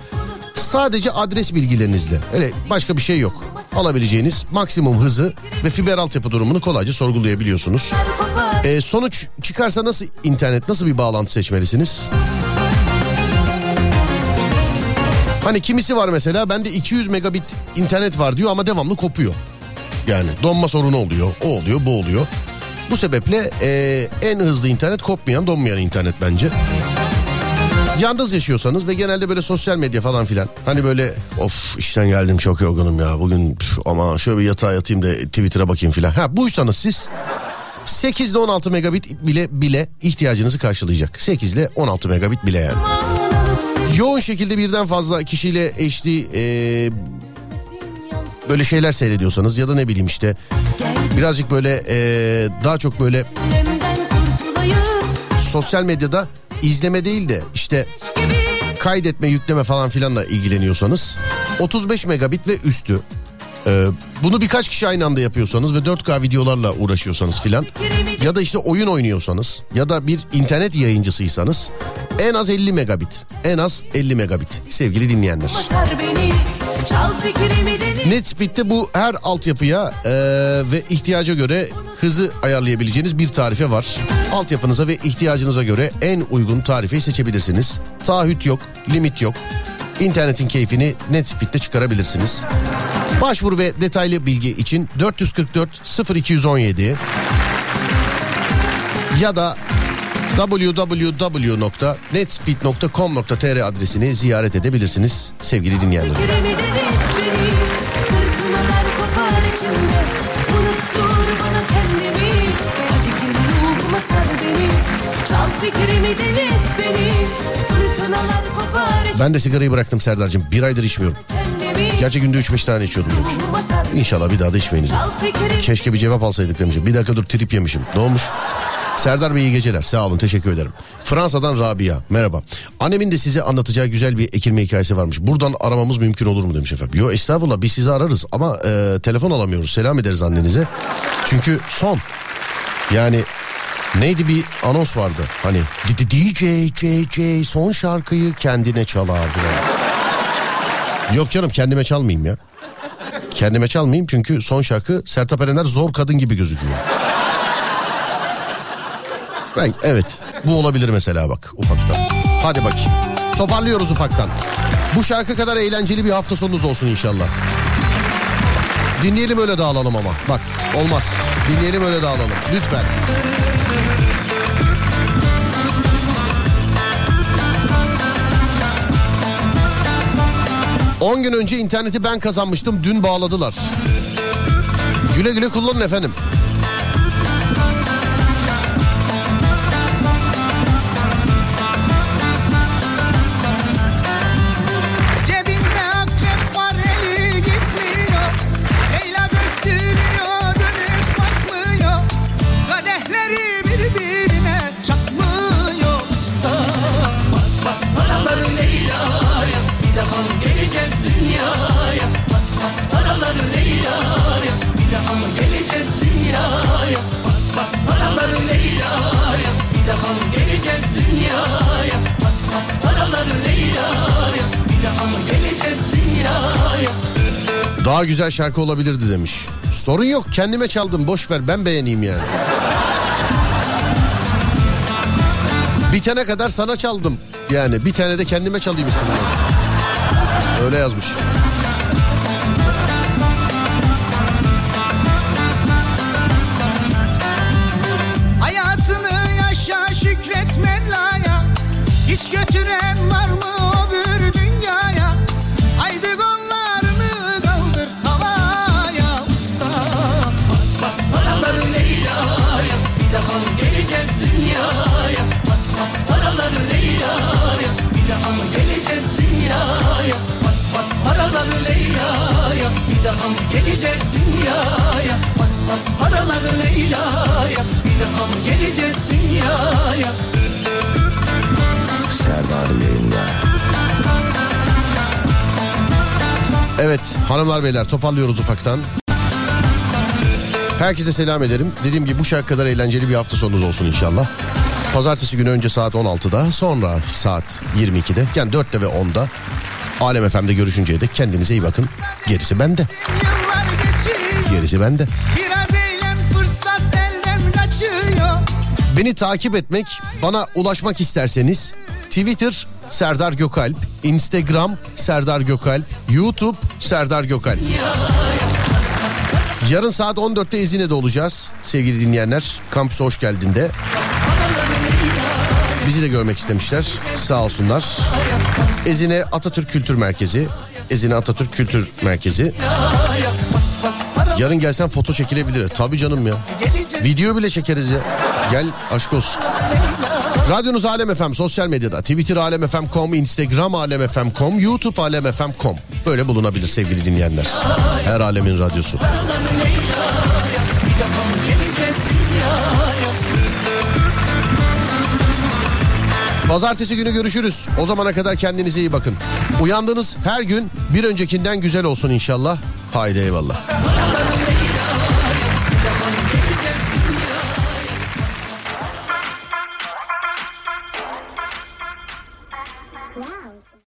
sadece adres bilgilerinizle öyle başka bir şey yok. Alabileceğiniz maksimum hızı ve fiber altyapı durumunu kolayca sorgulayabiliyorsunuz. Ee, sonuç çıkarsa nasıl internet nasıl bir bağlantı seçmelisiniz? Hani kimisi var mesela bende 200 megabit internet var diyor ama devamlı kopuyor. Yani donma sorunu oluyor, o oluyor, bu oluyor. Bu sebeple e, en hızlı internet kopmayan, donmayan internet bence. Yalnız yaşıyorsanız ve genelde böyle sosyal medya falan filan. Hani böyle of işten geldim çok yorgunum ya bugün püf, ama şöyle bir yatağa yatayım da Twitter'a bakayım filan. Ha buysanız siz 8 ile 16 megabit bile bile ihtiyacınızı karşılayacak. 8 ile 16 megabit bile yani. Yoğun şekilde birden fazla kişiyle eşli e, böyle şeyler seyrediyorsanız ya da ne bileyim işte birazcık böyle e, daha çok böyle sosyal medyada izleme değil de işte kaydetme yükleme falan filanla ilgileniyorsanız 35 megabit ve üstü Ee, bunu birkaç kişi aynı anda yapıyorsanız ve 4K videolarla uğraşıyorsanız filan ya da işte oyun oynuyorsanız ya da bir internet yayıncısıysanız en az 50 megabit. En az 50 megabit sevgili dinleyenler. NetSpeed'de bu her altyapıya e, ve ihtiyaca göre hızı ayarlayabileceğiniz bir tarife var. Altyapınıza ve ihtiyacınıza göre en uygun tarifeyi seçebilirsiniz. Taahhüt yok, limit yok. İnternetin keyfini NetSpeed'de çıkarabilirsiniz. Başvuru ve detaylı bilgi için 444 0217 ya da www.netspeed.com.tr adresini ziyaret edebilirsiniz sevgili dinleyenler. Ben de sigarayı bıraktım Serdar'cığım. Bir aydır içmiyorum. Gerçi günde 3-5 tane içiyordum. Sar İnşallah bir daha da fikrimi Keşke bir cevap alsaydık demişim. Bir dakika dur trip yemişim. Ne olmuş? Serdar Bey iyi geceler. Sağ olun teşekkür ederim. Fransa'dan Rabia. Merhaba. Annemin de size anlatacağı güzel bir ekilme hikayesi varmış. Buradan aramamız mümkün olur mu demiş efendim. Yo estağfurullah biz sizi ararız ama e, telefon alamıyoruz. Selam ederiz annenize. Çünkü son. Yani neydi bir anons vardı. Hani DJ JJ son şarkıyı kendine çal abi. Yok canım kendime çalmayayım ya. Kendime çalmayayım çünkü son şarkı Sertab Erener zor kadın gibi gözüküyor. Ben, evet bu olabilir mesela bak ufaktan. Hadi bakayım. Toparlıyoruz ufaktan. Bu şarkı kadar eğlenceli bir hafta sonunuz olsun inşallah. Dinleyelim öyle dağılalım ama. Bak olmaz. Dinleyelim öyle dağılalım. Lütfen. On gün önce interneti ben kazanmıştım. Dün bağladılar. Güle güle kullanın efendim. Daha güzel şarkı olabilirdi demiş. Sorun yok kendime çaldım boş ver ben beğeneyim yani. Bitene kadar sana çaldım. Yani bir tane de kendime çalayım istedim. Öyle yazmış. Leyla'ya Bir daha mı geleceğiz dünyaya Bas bas paraları Leyla'ya Bir daha mı geleceğiz dünyaya Bas bas paraları Leyla'ya Bir daha mı geleceğiz dünyaya Serdar yayında. Evet hanımlar beyler toparlıyoruz ufaktan. Herkese selam ederim. Dediğim gibi bu şarkı kadar eğlenceli bir hafta sonunuz olsun inşallah. Pazartesi günü önce saat 16'da sonra saat 22'de yani 4'te ve 10'da Alem FM'de görüşünceye dek kendinize iyi bakın. Gerisi bende. Gerisi bende. Beni takip etmek, bana ulaşmak isterseniz Twitter Serdar Gökalp, Instagram Serdar Gökalp, YouTube Serdar Gökalp. Yarın saat 14'te Ezine'de olacağız sevgili dinleyenler. Kampüse hoş geldin de. Bizi de görmek istemişler. Sağ olsunlar. Ezine Atatürk Kültür Merkezi. Ezine Atatürk Kültür Merkezi. Yarın gelsen foto çekilebilir. Tabii canım ya. Video bile çekeriz ya. Gel aşk olsun. Radyonuz Alem FM sosyal medyada Twitter alemfm.com, Instagram alemfm.com, YouTube alemfm.com. Böyle bulunabilir sevgili dinleyenler. Her alemin radyosu. Pazartesi günü görüşürüz. O zamana kadar kendinize iyi bakın. Uyandığınız her gün bir öncekinden güzel olsun inşallah. Haydi eyvallah.